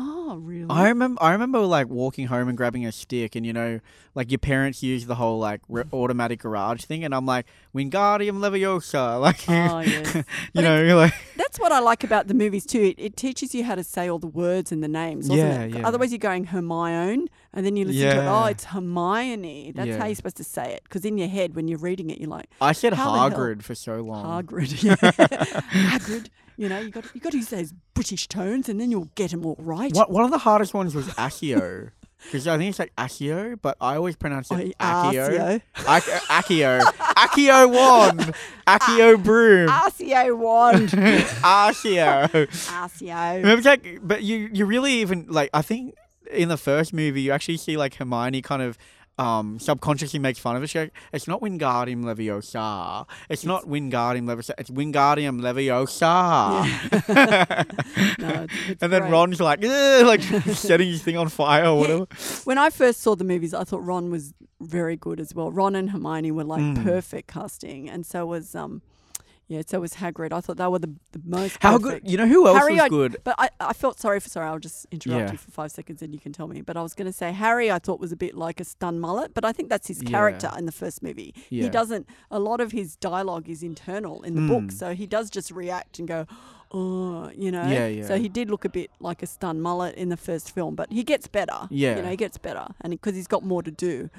oh, really? I remember. I remember like walking home and grabbing a stick, and you know, like your parents use the whole like re- automatic garage thing, and I'm like, Wingardium Leviosa, like, Oh, yes. you know, you're like, That's what I like about the movies too. It, it teaches you how to say all the words and the names. Yeah, it? yeah. Otherwise, you're going Hermione, and then you listen to it. Oh, it's Hermione. That's how you're supposed to say it. Because in your head, when you're reading it, you're like I said How the hell? Hagrid for so long. Hagrid. Yeah. Hagrid. You know, you got you got to use those British tones, and then you'll get them all right. What one of the hardest ones was Accio. Because I think it's like Accio, but I always pronounce it Oh, Accio. Accio. Accio wand. Accio broom. Arcio wand. Accio. Arcio. Remember, like, but you you really even like I think in the first movie you actually see like Hermione kind of um subconsciously makes fun of it. It's not Wingardium Leviosa. It's not Wingardium Leviosa. It's Wingardium Leviosa. No, it's, it's and then great. Ron's like, like setting his thing on fire or whatever. When I first saw the movies, I thought Ron was very good as well. Ron and Hermione were like Mm. perfect casting, and so was um, yeah, so was Hagrid. I thought they were the, the most. How perfect. good? You know who else Harry, was I- good? But I, I felt sorry for sorry. I'll just interrupt Yeah. you for five seconds, and you can tell me. But I was going to say Harry. I thought was a bit like a stun mullet, but I think that's his Yeah. character in the first movie. He doesn't. A lot of his dialogue is internal in the book, Mm. so he does just react and go. Oh, you know. Yeah, yeah. So he did look a bit like a stun mullet in the first film, but he gets better. Yeah. You know, he gets better, and because he's got more to do.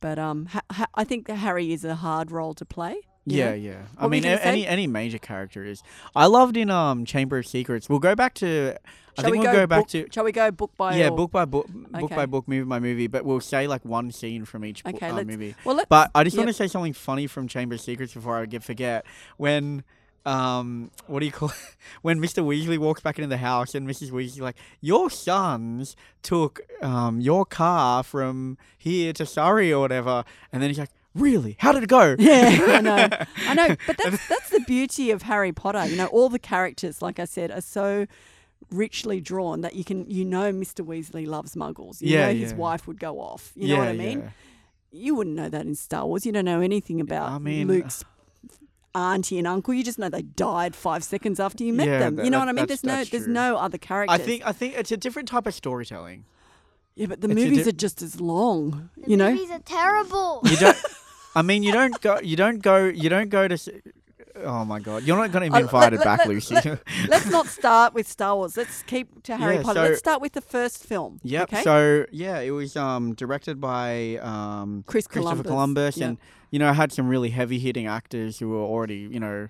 But um, ha- ha- I think Harry is a hard role to play. Yeah, know? yeah. I What you mean, any say? any major character is. I loved in um Chamber of Secrets. We'll go back to. I think we we'll go, back book, to. Shall we go book by? yeah, or- book by book, book by book, movie by movie. But we'll say like one scene from each book, Okay, uh, let's- movie. Well, let's. But I just want to say something funny from Chamber of Secrets before I get forget. When um what do you call it? when Mr. Weasley walks back into the house and Mrs. Weasley like, Your sons took um your car from here to Surrey or whatever and then he's like, Really? How did it go? Yeah, I know. I know. But that's that's the beauty of Harry Potter. You know, all the characters, like I said, are so richly drawn that you can you know Mr. Weasley loves muggles. You Yeah, know his yeah. wife would go off. You know what I mean? yeah. You wouldn't know that in Star Wars. You don't know anything about I mean, Luke's uh, auntie and uncle. You just know they died five seconds after you met Yeah, them. that- you know that- what I mean? There's no that's there's no other characters. I think I think it's a different type of storytelling. Yeah, but the it's movies di- are just as long. The you know? movies are terrible. You don't. I mean, you don't go. You don't go. You don't go to. Oh my god! You're not going to Uh, be let- invited let- back, let- Lucy. let- Let's not start with Star Wars. Let's keep to Harry Yeah, Potter. so- Let's start with the first film. Yeah. Okay? So yeah, it was um, directed by um, Chris Christopher Columbus. Columbus, and you know had some really heavy hitting actors who were already you know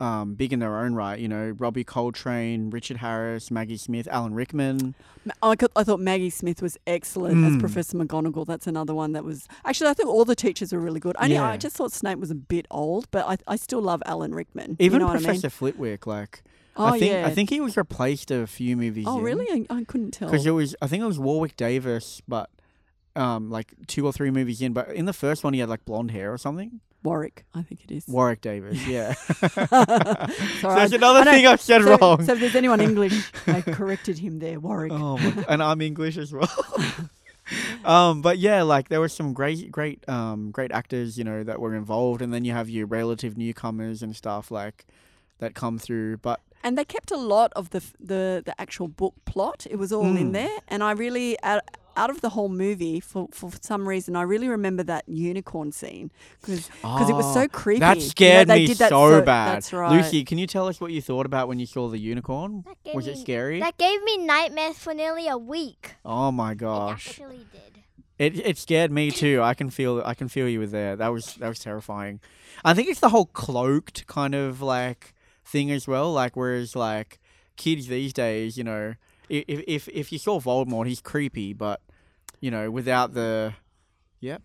um, big in their own right. You know Robbie Coltrane, Richard Harris, Maggie Smith, Alan Rickman. I, could, I thought Maggie Smith was excellent as Mm. Professor McGonagall. That's another one that was actually I think all the teachers were really good. Only I just thought Snape was a bit old, but I, I still love Alan Rickman. Even you know Professor What I mean? Flitwick, like Oh I think yeah. I think he was replaced a few movies. oh really? I, I couldn't tell. Because it was, I think it was Warwick Davis, but um, like two or three movies in. But in the first one, he had like blonde hair or something. Warwick, I think it is. Warwick Davis, yeah. So that's another thing I've said so, wrong. So if there's anyone English, I corrected him there. Warwick. Oh, my, and I'm English as well. um, but yeah, like there were some great, great, um, great actors, you know, that were involved, and then you have your relative newcomers and stuff like that come through. But And they kept a lot of the the the actual book plot. It was all in Mm. there, and I really out of the whole movie for for some reason I really remember that unicorn scene because it was so Oh, creepy. That You know, scared they me did that so, bad. That's right. Lucy, can you tell us what you thought about when you saw the unicorn? That gave Was it scary? That gave me nightmares for nearly a week. oh my It gosh. actually did. It it scared me too. I can feel I can feel you were there. That was that was terrifying. I think it's the whole cloaked kind of like thing as well. Like whereas like kids these days, you know, i- if if if you saw Voldemort, he's creepy, but you know, without the yep.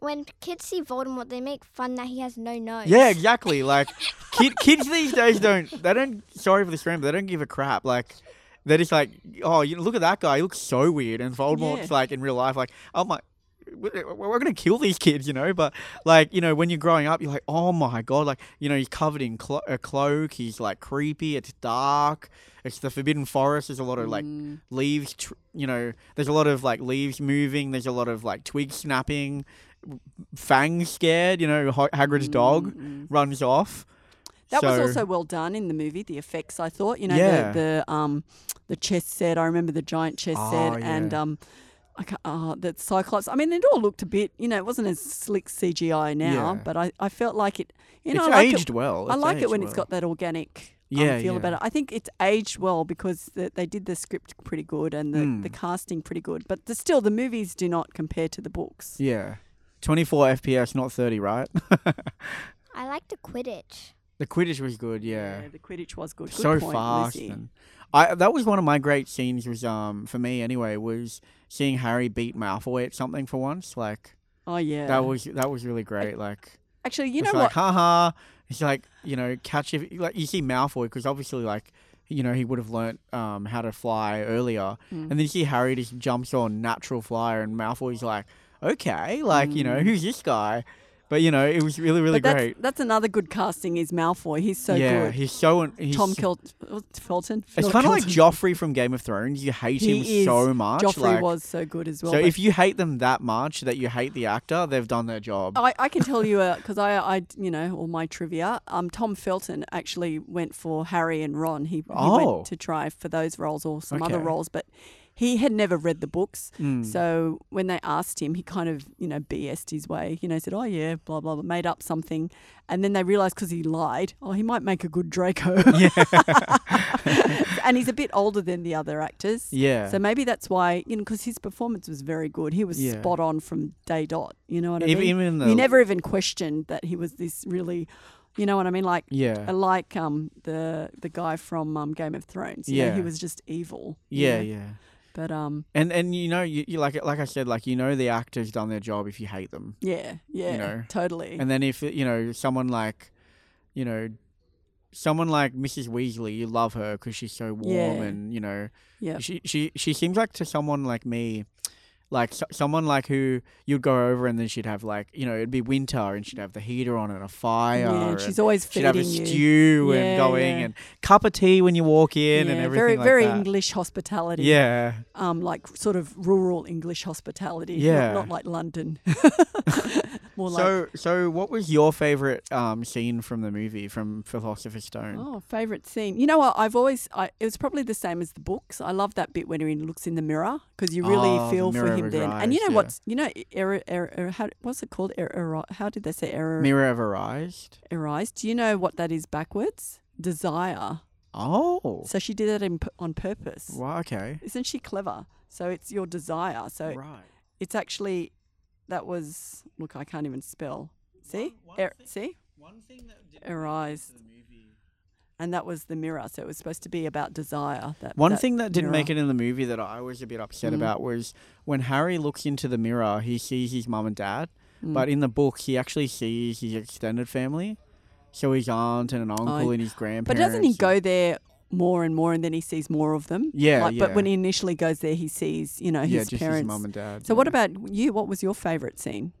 When kids see Voldemort, they make fun that he has no nose. Yeah, exactly. Like kid, kids these days don't they don't sorry for the stream, but they don't give a crap. Like they're just like, oh, you know, look at that guy. He looks so weird. And Voldemort's Yeah. like in real life, like, oh my. We're we're gonna kill these kids, you know. But like, you know, when you're growing up, you're like, oh my god, like, you know, he's covered in clo- a cloak. He's like creepy. It's dark. It's the Forbidden Forest. There's a lot of like Mm. leaves. Tr- you know, there's a lot of like leaves moving. There's a lot of like twigs snapping. Fang scared. You know, Ha- Hagrid's dog Mm, mm. runs off. That was also well done in the movie. The effects, I thought, you know, Yeah. the, the um the chess set. I remember the giant chess Oh, set and um. I can't, uh, that Cyclops. I mean, it all looked a bit, you know, it wasn't as slick CGI now, Yeah. but I, I felt like it, you know, it's I like aged it, well. I like it aged when it's well. got that organic um, feel yeah. about it. I think it's aged well because the, they did the script pretty good and the, the Mm. casting pretty good, but the, still the movies do not compare to the books. Yeah. 24 FPS, not 30, right? I like the Quidditch. the Quidditch was good, yeah. the Quidditch was good. Good so point, fast. I that was one of my great scenes was um for me anyway was seeing Harry beat Malfoy at something for once. Like Oh yeah, that was that was really great. Like actually, you know like what? haha. It's like you know catch if like you see Malfoy because obviously like. You know he would have learnt um, how to fly earlier, Mm. and then you see Harry just jumps on natural flyer, and Malfoy's like, "Okay, like you know Mm. who's this guy?" But you know it was really really that's, great. that's another good casting is Malfoy. He's so yeah, good. he's so he's, Tom Kel- Felton. It's kind of like. Joffrey from Game of Thrones. You hate him He is. so much. Joffrey like- was so good as well. so if you hate them that much that you hate the actor, they've done their job. I, I can tell you because I, I, you know, all my trivia. Um, Tom Felton actually went for Harry and Ron. He, he Oh. went to try for those roles or some other roles, but he had never read the books. Mm. So when they asked him, he kind of, you know, BS'd his way. You know, said, "Oh yeah, blah blah,", blah made up something, and then they realised because he lied, oh, he might make a good Draco. Yeah. and he's a bit older than the other actors. yeah. So maybe that's why, you know, because his performance was very good. He was Yeah. spot on from day dot. You know what I even, mean? even the he never even questioned that he was this really, you know what I mean? Like, yeah uh, like um the the guy from um, Game of Thrones. You know, Yeah. he was just evil. you yeah yeah. But um, And and you know you, you like like I said like you know the actor's done their job if you hate them. yeah, yeah, know, totally. And then if you know someone like you know someone like Mrs. Weasley, you love her because she's so warm Yeah. and you know yeah, she she she seems like to someone like me like so, someone like who you'd go over and then she'd have like you know it'd be winter and she'd have the heater on and a fire yeah. and She's always she'd have a you. stew Yeah, and going yeah. and cup of tea when you walk in and everything very like very that. English hospitality. yeah um, like sort of rural English hospitality. not- Yeah. not, like London. More like so so what was your favorite um scene from the movie from Philosopher's Stone Oh, favorite scene. You know what? I've always. I, it was probably the same as the books. I love that bit when he looks in the mirror because you really Oh, feel for him then. And you know yeah. what's? You know, error, er, error, error, how, what's it called? Error, error, how did they say error? Mirror of Arise Erised. Do you know what that is backwards? Desire. oh So she did that in, on purpose. wow okay Isn't she clever? So it's your desire. So right it's actually that was. Look, I can't even spell. See, Er- see, one thing that Arise. And that was the mirror. So it was supposed to be about desire. That One that thing that didn't make it in the movie that I was a bit upset Mm. about was when Harry looks into the mirror, he sees his mum and dad, Mm. but in the book, he actually sees his extended family. So his aunt and an uncle and his grandparents. But doesn't he go there more and more, and then he sees more of them? Yeah, Like, But when he initially goes there, he sees, you know, Yeah, his just parents. his mum and dad. so what about you? What was your favourite scene?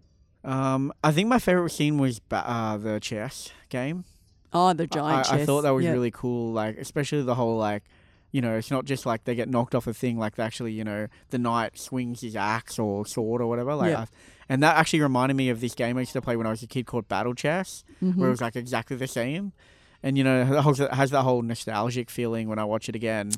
Um, I think my favorite scene was ba- uh, the chess game. Oh, the I- giant I, chess. thought that was Yeah. really cool. Like, especially the whole like, you know, it's not just like they get knocked off a thing. Like, they actually, you know, the knight swings his axe or sword or whatever. Like, Yeah. I, and that actually reminded me of this game I used to play when I was a kid called Battle Chess, where it Mhm. was like exactly the same. And you know, it has- it has that whole nostalgic feeling when I watch it again.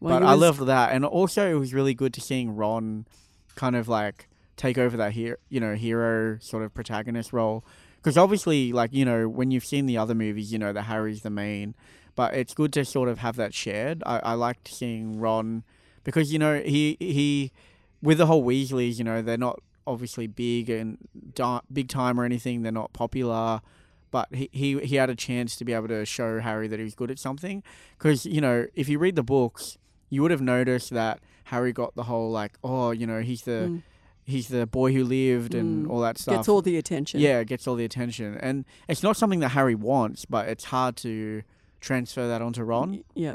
Well, but I was- loved that, and also it was really good to seeing Ron kind of like take over that here, you know, hero sort of protagonist role. Because obviously, like you know, when you've seen the other movies, you know that Harry's the main, but it's good to sort of have that shared. I, I liked seeing Ron because you know he he with the whole Weasleys, you know, they're not obviously big and da- big time or anything. They're not popular. But he, he, he had a chance to be able to show Harry that he was good at something. Because, you know, if you read the books, you would have noticed that Harry got the whole, like, oh, you know, he's the Mm. He's the boy who lived and Mm. all that stuff. Gets all the attention. Yeah, gets all the attention. And it's not something that Harry wants, but it's hard to transfer that onto Ron. Y- Yeah.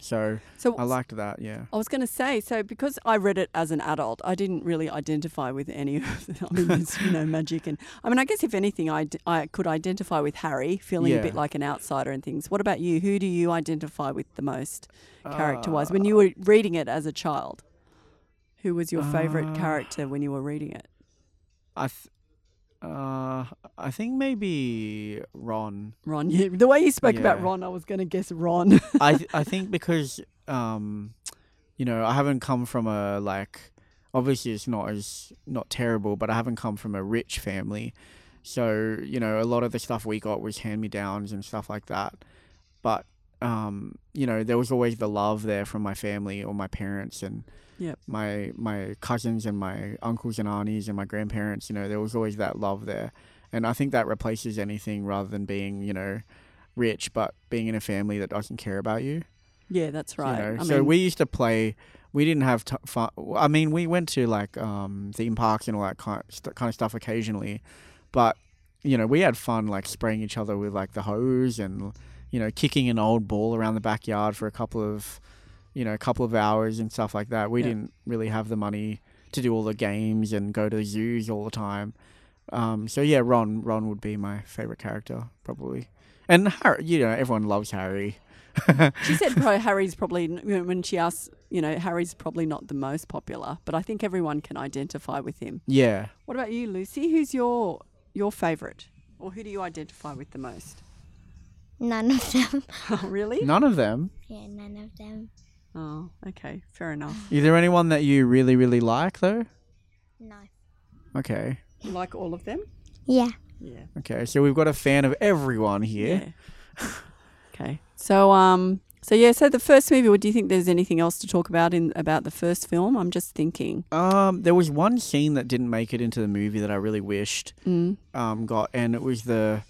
So So I liked that. Yeah. I was going to say, so because I read it as an adult, I didn't really identify with any of the, I mean, you know, magic. And I mean, I guess if anything, I, d- I could identify with Harry, feeling a bit like an outsider and things. What about you? Who do you identify with the most character wise Uh, when you were reading it as a child? Who was your favorite Uh, character when you were reading it? I. Th- uh, I think maybe Ron. Ron. Yeah, the way you spoke about Ron, I was going to guess Ron. I th- I think because um, you know, I haven't come from a like obviously it's not as not terrible, but I haven't come from a rich family. So, you know, a lot of the stuff we got was hand me downs and stuff like that. But um, you know, there was always the love there from my family or my parents and Yep. my my cousins and my uncles and aunties and my grandparents, you know, there was always that love there. And I think that replaces anything rather than being, you know, rich, but being in a family that doesn't care about you. yeah, that's right. You know? I so mean, we used to play. We didn't have t- fun. I mean, we went to like um, theme parks and all that kind st- kind of stuff occasionally, but you know, we had fun like spraying each other with like the hose and you know kicking an old ball around the backyard for a couple of you know a couple of hours and stuff like that. We Yeah. didn't really have the money to do all the games and go to the zoos all the time. Um, so yeah, Ron Ron would be my favorite character probably, and Harry. You know, everyone loves Harry. She said probably Harry's probably when she asked, you know, Harry's probably not the most popular, but I think everyone can identify with him. Yeah. What about you, Lucy? Who's your your favourite, or who do you identify with the most? None of them. Oh, really? None of them. Yeah, none of them. Oh, okay, fair enough. Is there anyone that you really, really like though? No. Okay. You like all of them? Yeah. Yeah. Okay. So we've got a fan of everyone here. Yeah. okay. So um. So yeah. So the first movie. What do you think? There's anything else to talk about in about the first film? I'm just thinking. Um, there was one scene that didn't make it into the movie that I really wished Mm. um got, and it was the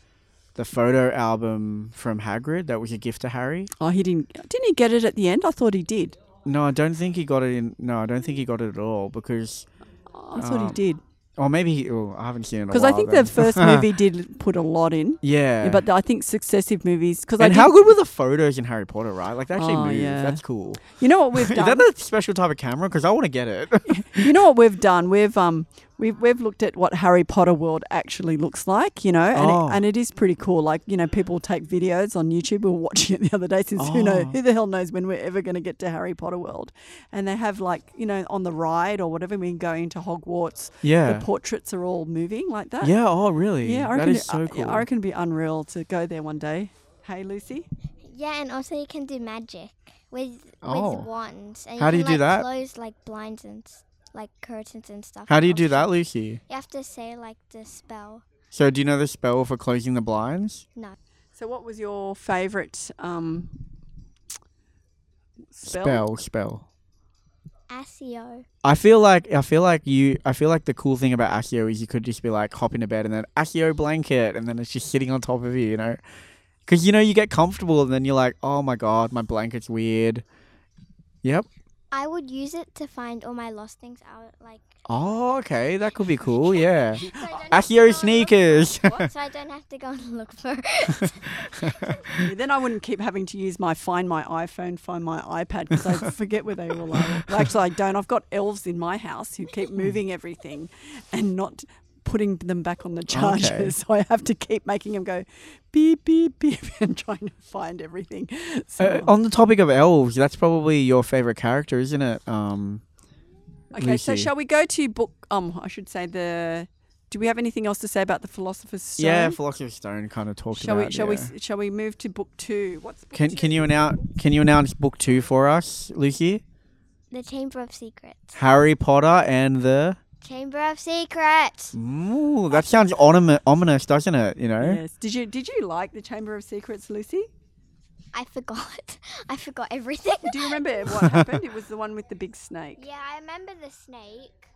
the photo album from Hagrid that was a gift to Harry. Oh, he didn't. Didn't he get it at the end? I thought he did. No, I don't think he got it in. No, I don't think he got it at all because, Oh, I thought he Um, did or maybe he. Oh, I haven't seen it because I think then. the first movie did put a lot in. yeah, Yeah, but I think successive movies because I and how good were the photos in Harry Potter? Right, like they actually Oh, move. yeah. That's cool. you know what we've done? Is that a special type of camera? Because I want to get it. you know what we've done? We've um we've we've looked at what Harry Potter world actually looks like, you know, and Oh. it, and it is pretty cool. Like you know, people take videos on YouTube. We were watching it the other day. Since who know Oh. who the hell knows when we're ever going to get to Harry Potter world, and they have like you know on the ride or whatever. We can go into Hogwarts. yeah. The portraits are all moving like that. Yeah. Oh, really? yeah. I that reckon is it- so I- cool. yeah, I reckon it'd be unreal to go there one day. Hey, Lucy. Yeah, and also you can do magic with Oh. with wands. And How do can, you do like, that? Close like blinds and s- like curtains and stuff. How do you do that, Lucy? You have to say like the spell. So, do you know the spell for closing the blinds? No. So, what was your favourite um, spell? Spell, spell. Accio. I feel like I feel like you. I feel like the cool thing about Accio is you could just be like hop into bed and then Accio blanket and then it's just sitting on top of you, you know. Because you know you get comfortable and then you're like, oh my god, my blanket's weird. Yep. I would use it to find all my lost things out, like. Oh, okay, that could be cool. Yeah. so I don't have to go Accio and sneakers. look- so I don't have to go and look for. it. Yeah, then I wouldn't keep having to use my find my iPhone, find my iPad because I forget where they all are. Well, actually, I don't. I've got elves in my house who keep moving everything and not putting them back on the charger. Okay. So I have to keep making them go beep beep beep and trying to find everything. So Uh, on the topic of elves, that's probably your favorite character, isn't it? Um, okay, so shall we go to book? Um, I should say the. Do we have anything else to say about the Philosopher's Stone? yeah, Philosopher's Stone kind of talked Shall about. we? Shall yeah. we? Shall we move to book two? What's book Can two? Can you announce Can you announce book two for us, Lucy? the Chamber of Secrets. Harry Potter and the. Chamber of Secrets. Ooh, that sounds ominous, ominous, doesn't it? You know. Yes. Did you Did you like the Chamber of Secrets, Lucy? I forgot. I forgot everything. Do you remember what happened? It was the one with the big snake. Yeah, I remember the snake.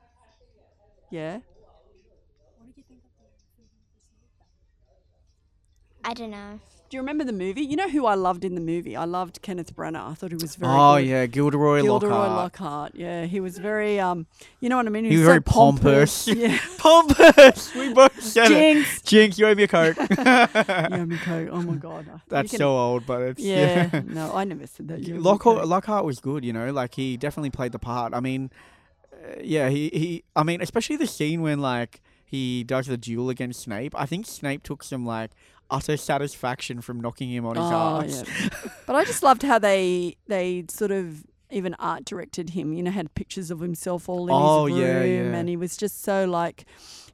Yeah. What did you think of the snake? I don't know. Do you remember the movie? You know who I loved in the movie? I loved Kenneth Branagh. I thought he was very oh good. yeah, Gilderoy, Lockhart. Gilderoy Lockhart. Lockhart. Yeah, he was very um. You know what I mean? He was so very pompous. Yeah. Pompous. We both said it. Jinx. Jinx, you owe me a coke. yeah, me a coke. Oh my god. That's can- so old, but it's Yeah. no, I never said that. You Lockhart. Lockhart was good, you know, like he definitely played the part. I mean, uh, yeah, he, he, I mean, especially the scene when like he does the duel against Snape. I think Snape took some like utter satisfaction from knocking him on his Oh, ass. yeah. but I just loved how they they sort of even art directed him. You know, had pictures of himself all in Oh, his room, yeah. and he was just so like,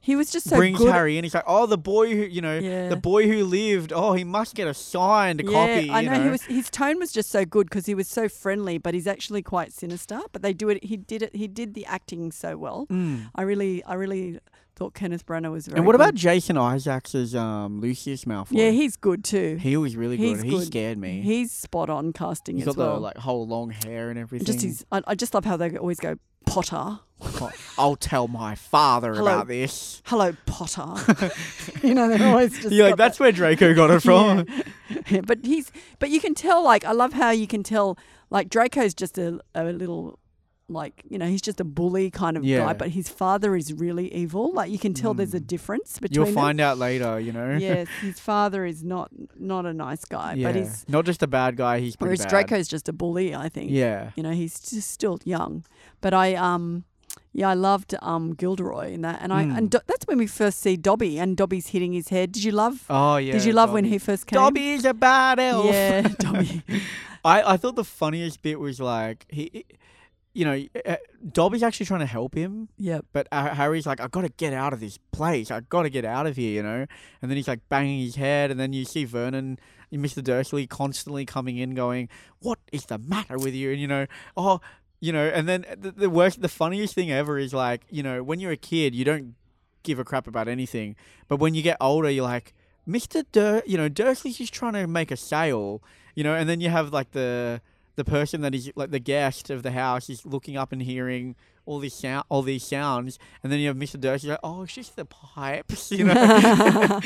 he was just so Brings good. Harry in. He's like, oh, the boy who, you know, Yeah. the boy who lived. Oh, he must get a signed yeah, copy. I you know, he was. His tone was just so good because he was so friendly, but he's actually quite sinister. But they do it. He did it. He did the acting so well. Mm. I really, I really thought Kenneth Branagh was very. And what good. about Jason Isaacs as um, Lucius Malfoy? Yeah, he's good too. he was really he's good. He good. scared me. He's spot on casting He's as got well. the like whole long hair and everything. just his. I, I just love how they always go Potter. I'll tell my father Hello. about this. Hello, Potter. you know, they're always just. You're like, that's where Draco got it from. Yeah, but he's, but you can tell, like, I love how you can tell, like, Draco's just a, a little, like, you know, he's just a bully kind of Yeah. guy, but his father is really evil. Like, you can tell there's a difference between You'll them. find out later, you know. Yes, his father is not not a nice guy, yeah. but he's not just a bad guy. He's whereas bad. Draco's just a bully. I think. Yeah. You know, he's just still young, but I um. Yeah, I loved um, Gilderoy in that, and I Mm. and Do- that's when we first see Dobby, and Dobby's hitting his head. Did you love? Oh yeah. did you love when he first came? Dobby's a bad elf. Yeah, Dobby. I, I thought the funniest bit was like he, you know, uh, Dobby's actually trying to help him, Yep. but uh, Harry's like, I got to get out of this place. I got to get out of here, you know. And then he's like banging his head, and then you see Vernon, Mr. Dursley, constantly coming in, going, "What is the matter with you?" And you know, oh, you know. And then the, the worst, the funniest thing ever is like, you know, when you're a kid, you don't give a crap about anything, but when you get older, you're like. Mr. Dur, you know, Dursley's just trying to make a sale, you know, and then you have like the the person that is like the guest of the house is looking up and hearing all these sound, all these sounds, and then you have Mr. Dursley like, oh, it's just the pipes, you know.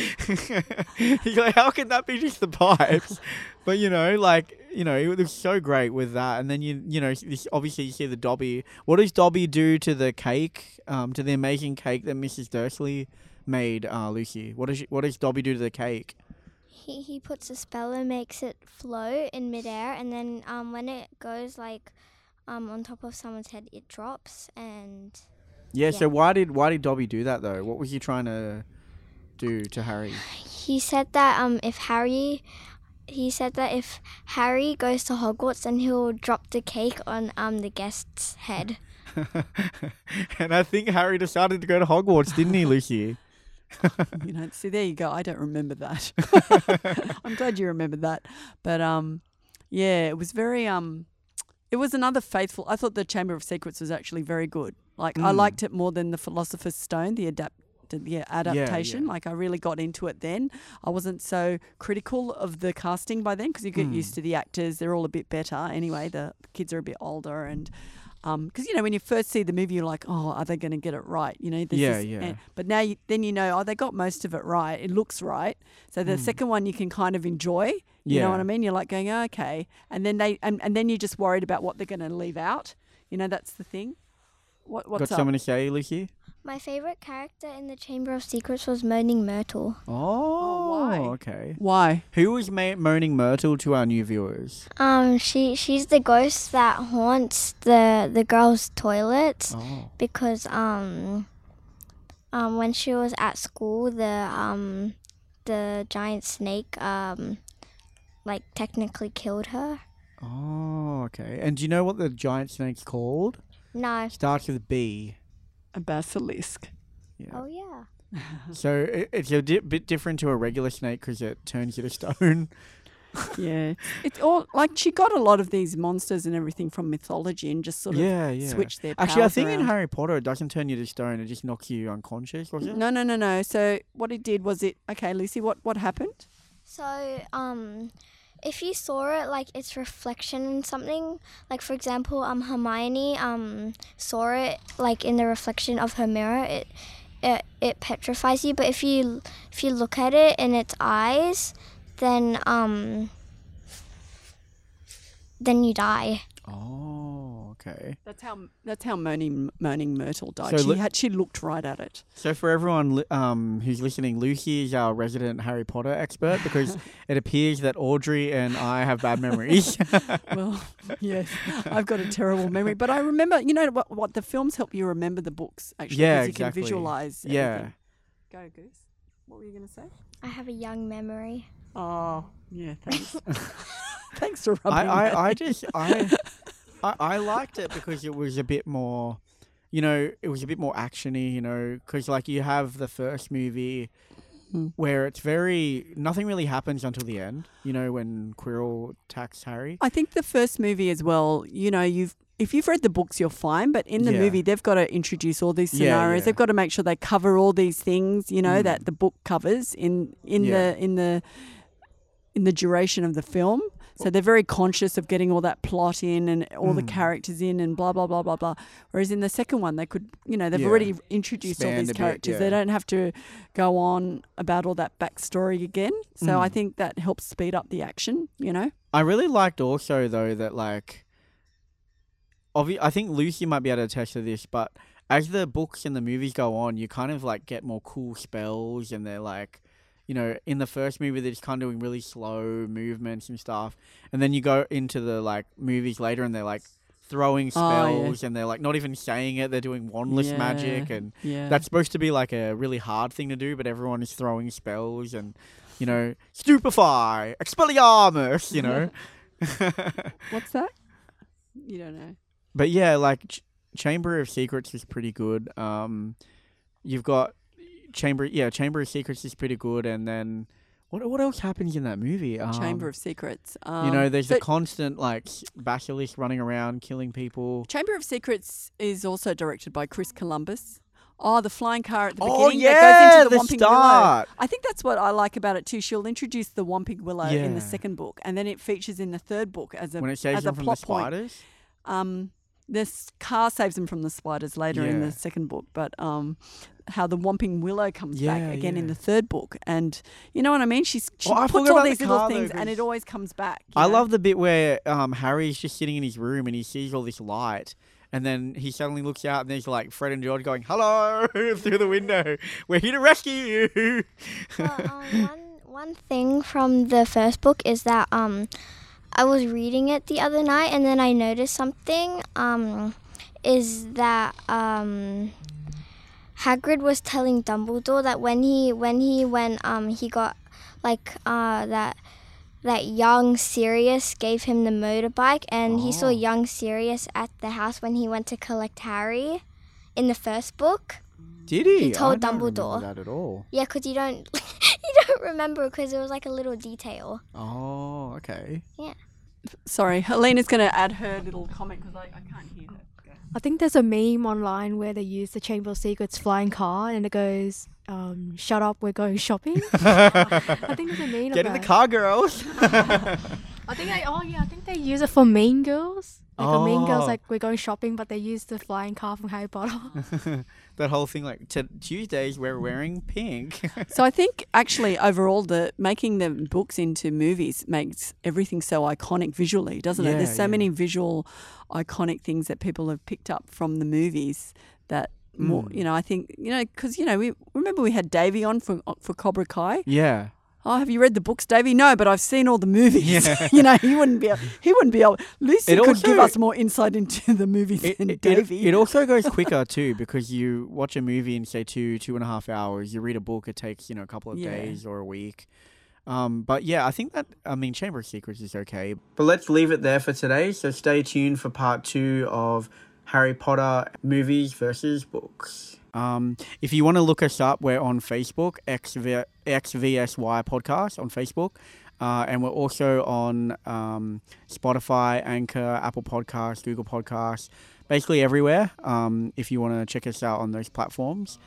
He's like, how can that be just the pipes? But you know, like you know, it was so great with that, and then you you know, this, obviously you see the Dobby. What does Dobby do to the cake? Um, to the amazing cake that Mrs. Dursley made, uh, Lucy. What does she, what does Dobby do to the cake? He he puts a spell and makes it float in midair, and then um when it goes like um on top of someone's head, it drops and Yeah, Yeah. So why did why did Dobby do that though? What was he trying to do to Harry? he said that um if Harry he said that if Harry goes to Hogwarts, then he'll drop the cake on um the guest's head. and I think Harry decided to go to Hogwarts, didn't he, Lucy? you know, see, there you go. I don't remember that. I'm glad you remember that. But um, yeah, it was very um, it was another faithful. I thought the Chamber of Secrets was actually very good. Like I Mm. liked it more than the Philosopher's Stone, the adapt. The adaptation, yeah. like I really got into it then. I wasn't so critical of the casting by then because you get Mm. used to the actors; they're all a bit better anyway. The kids are a bit older, and Um, because you know when you first see the movie, you're like, "Oh, are they going to get it right?" You know, there's Yeah, this- eh, yeah. and- but now you, then you know, oh, they got most of it right. It looks right. So the hmm. second one you can kind of enjoy. You know what. I mean? You're like going, oh, okay, and then they and, and then you're just worried about what they're going to leave out. You know, that's the thing. What what's Got up? something to say, Lucy? My favorite character in the Chamber of Secrets was Moaning Myrtle. Oh, why? okay. Why? Who was ma- moaning Myrtle to our new viewers? Um, she she's the ghost that haunts the the girls' toilets Oh, because um um when she was at school the um the giant snake um like technically killed her. oh, okay. And do you know what the giant snake's called? No. Starts with B. A basilisk. Yeah. Oh yeah. So it, it's a di- bit different to a regular snake because it turns you to stone. yeah, it's all like she got a lot of these monsters and everything from mythology and just sort of yeah, yeah. switched their Actually, I powers think in. Harry Potter, it doesn't turn you to stone; it just knocks you unconscious, was it? No, no, no, no. So what it did was it. Okay, Lucy, what what happened? So, um, if you saw it like its reflection in something, like for example, um, Hermione um saw it like in the reflection of her mirror, it it it petrifies you. But if you if you look at it in its eyes, then um then you die. Oh, okay. That's how that's how Moaning Moaning Myrtle died. So she look- had she looked right at it. So for everyone li- um, who's listening, Lucy is our resident Harry Potter expert because it appears that Audrey and I have bad memories. well, yes, I've got a terrible memory, but I remember. You know what? What the films help you remember the books actually. Yeah, 'cause you exactly. can visualize. yeah. everything. Go, Goose. What were you going to say? I have a young memory. Oh, yeah. Thanks. thanks for I, rubbing. that I, I just I, I I liked it because it was a bit more, you know, it was a bit more actiony, you know, because like you have the first movie Hmm. where it's very nothing really happens until the end, you know, when Quirrell attacks Harry. I think the first movie as well. You know, you've if you've read the books, you're fine. But in the Yeah. movie, they've got to introduce all these Yeah, scenarios. yeah. They've got to make sure they cover all these things. You know Mm. that the book covers in in Yeah. the in the in the duration of the film. So they're very conscious of getting all that plot in and all the Mm. characters in and blah blah blah blah blah. Whereas in the second one, they could, you know, they've Yeah. already introduced all these a bit, characters. yeah. They don't have to go on about all that backstory again. So I Mm. think that helps speed up the action. You know. I really liked also though that like, obvi- I think Lucy might be able to attest to this, but as the books and the movies go on, you kind of like get more cool spells, and they're like, you know, in the first movie they're just kind of doing really slow movements and stuff, and then you go into the like movies later, and they're like throwing Oh, yeah. spells, and they're like not even saying it, they're doing wandless Yeah, magic, and Yeah. that's supposed to be like a really hard thing to do, but everyone is throwing spells and, you know, stupefy, expelliarmus, you know. What's that? You don't know. but yeah, like Ch- Chamber of Secrets is pretty good. Um, you've got Chamber, yeah, Chamber of Secrets is pretty good, and then what what else happens in that movie? Um, Chamber of Secrets. Um, you know, there's so a constant like basilisk running around killing people. Chamber of Secrets is also directed by Chris Columbus. Oh, the flying car at the Oh beginning yeah, that goes into the, the Whomping Willow. I think that's what I like about it too. She'll introduce the Whomping Willow in the second book, and then it features in the third book as a When it saves as a from the plot point. Um, this car saves them from the spiders later in the second book, but um, how the Whomping Willow comes Yeah, back again in the third book, and you know what I mean? She's she Oh, I puts all about the these little car, though, things, and 'cause it always comes back. I know? love the bit where um, Harry's just sitting in his room and he sees all this light. And then he suddenly looks out and there's like Fred and George going, hello, through the window. We're here to rescue you. Well, um, one one thing from the first book is that um, I was reading it the other night and then I noticed something. Um, is that um, Hagrid was telling Dumbledore that when he when he when um he got like uh that that young Sirius gave him the motorbike and he saw Oh. young Sirius at the house when he went to collect Harry in the first book. Did he? He told I don't remember Dumbledore. that at all. Yeah, because you don't you don't remember because it was like a little detail. Oh, okay. Yeah. Sorry, Helena's going to add her little comment because I, I can't hear her. I think there's a meme online where they use the Chamber of Secrets flying car and it goes, um, "Shut up, we're going shopping." I think there's a meme. Get in the car, girls. I think they. Oh yeah, I think they use it for Mean Girls. Like for Mean Girls, Oh. like we're going shopping, but they use the flying car from Harry Potter. that whole thing, like t- Tuesdays we're wearing pink. So I think actually overall the making the books into movies makes everything so iconic visually, doesn't it? There's so yeah. many visual iconic things that people have picked up from the movies that more, Mm. you know, I think, you know, because you know, we remember we had Davey on for for Cobra Kai. yeah. Oh, have you read the books, Davey? No, but I've seen all the movies. Yeah. you know, he wouldn't be able, he wouldn't be able. Lucy It could give us more insight into the movies It, than it, it, Davey. it also goes quicker too because you watch a movie in say two two and a half hours. You read a book, it takes you know a couple of Yeah. days or a week. Um, but yeah, I think that I mean Chamber of Secrets is okay. But let's leave it there for today. So stay tuned for part two of Harry Potter movies versus books. Um, if you want to look us up, we're on Facebook, XV, XVSY Podcast on Facebook. Uh, and we're also on um, Spotify, Anchor, Apple Podcasts, Google Podcasts, basically everywhere. Um, if you want to check us out on those platforms.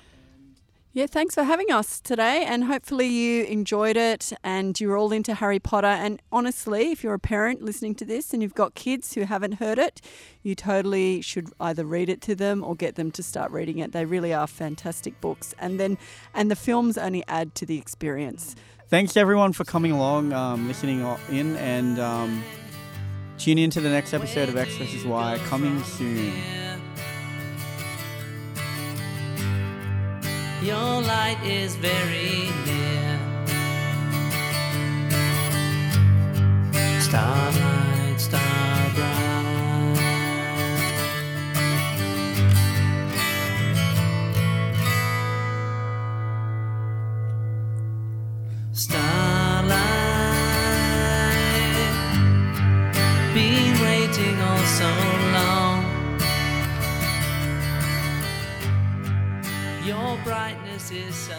Yeah, thanks for having us today, and hopefully you enjoyed it and you're all into Harry Potter. And honestly, if you're a parent listening to this and you've got kids who haven't heard it, you totally should either read it to them or get them to start reading it. They really are fantastic books, and then and the films only add to the experience. thanks everyone for coming along, um, listening in, and um, tune in to the next episode of X vs Y coming soon. Your light is very near. Starlight, star bright. Starlight, been waiting all so Your brightness is.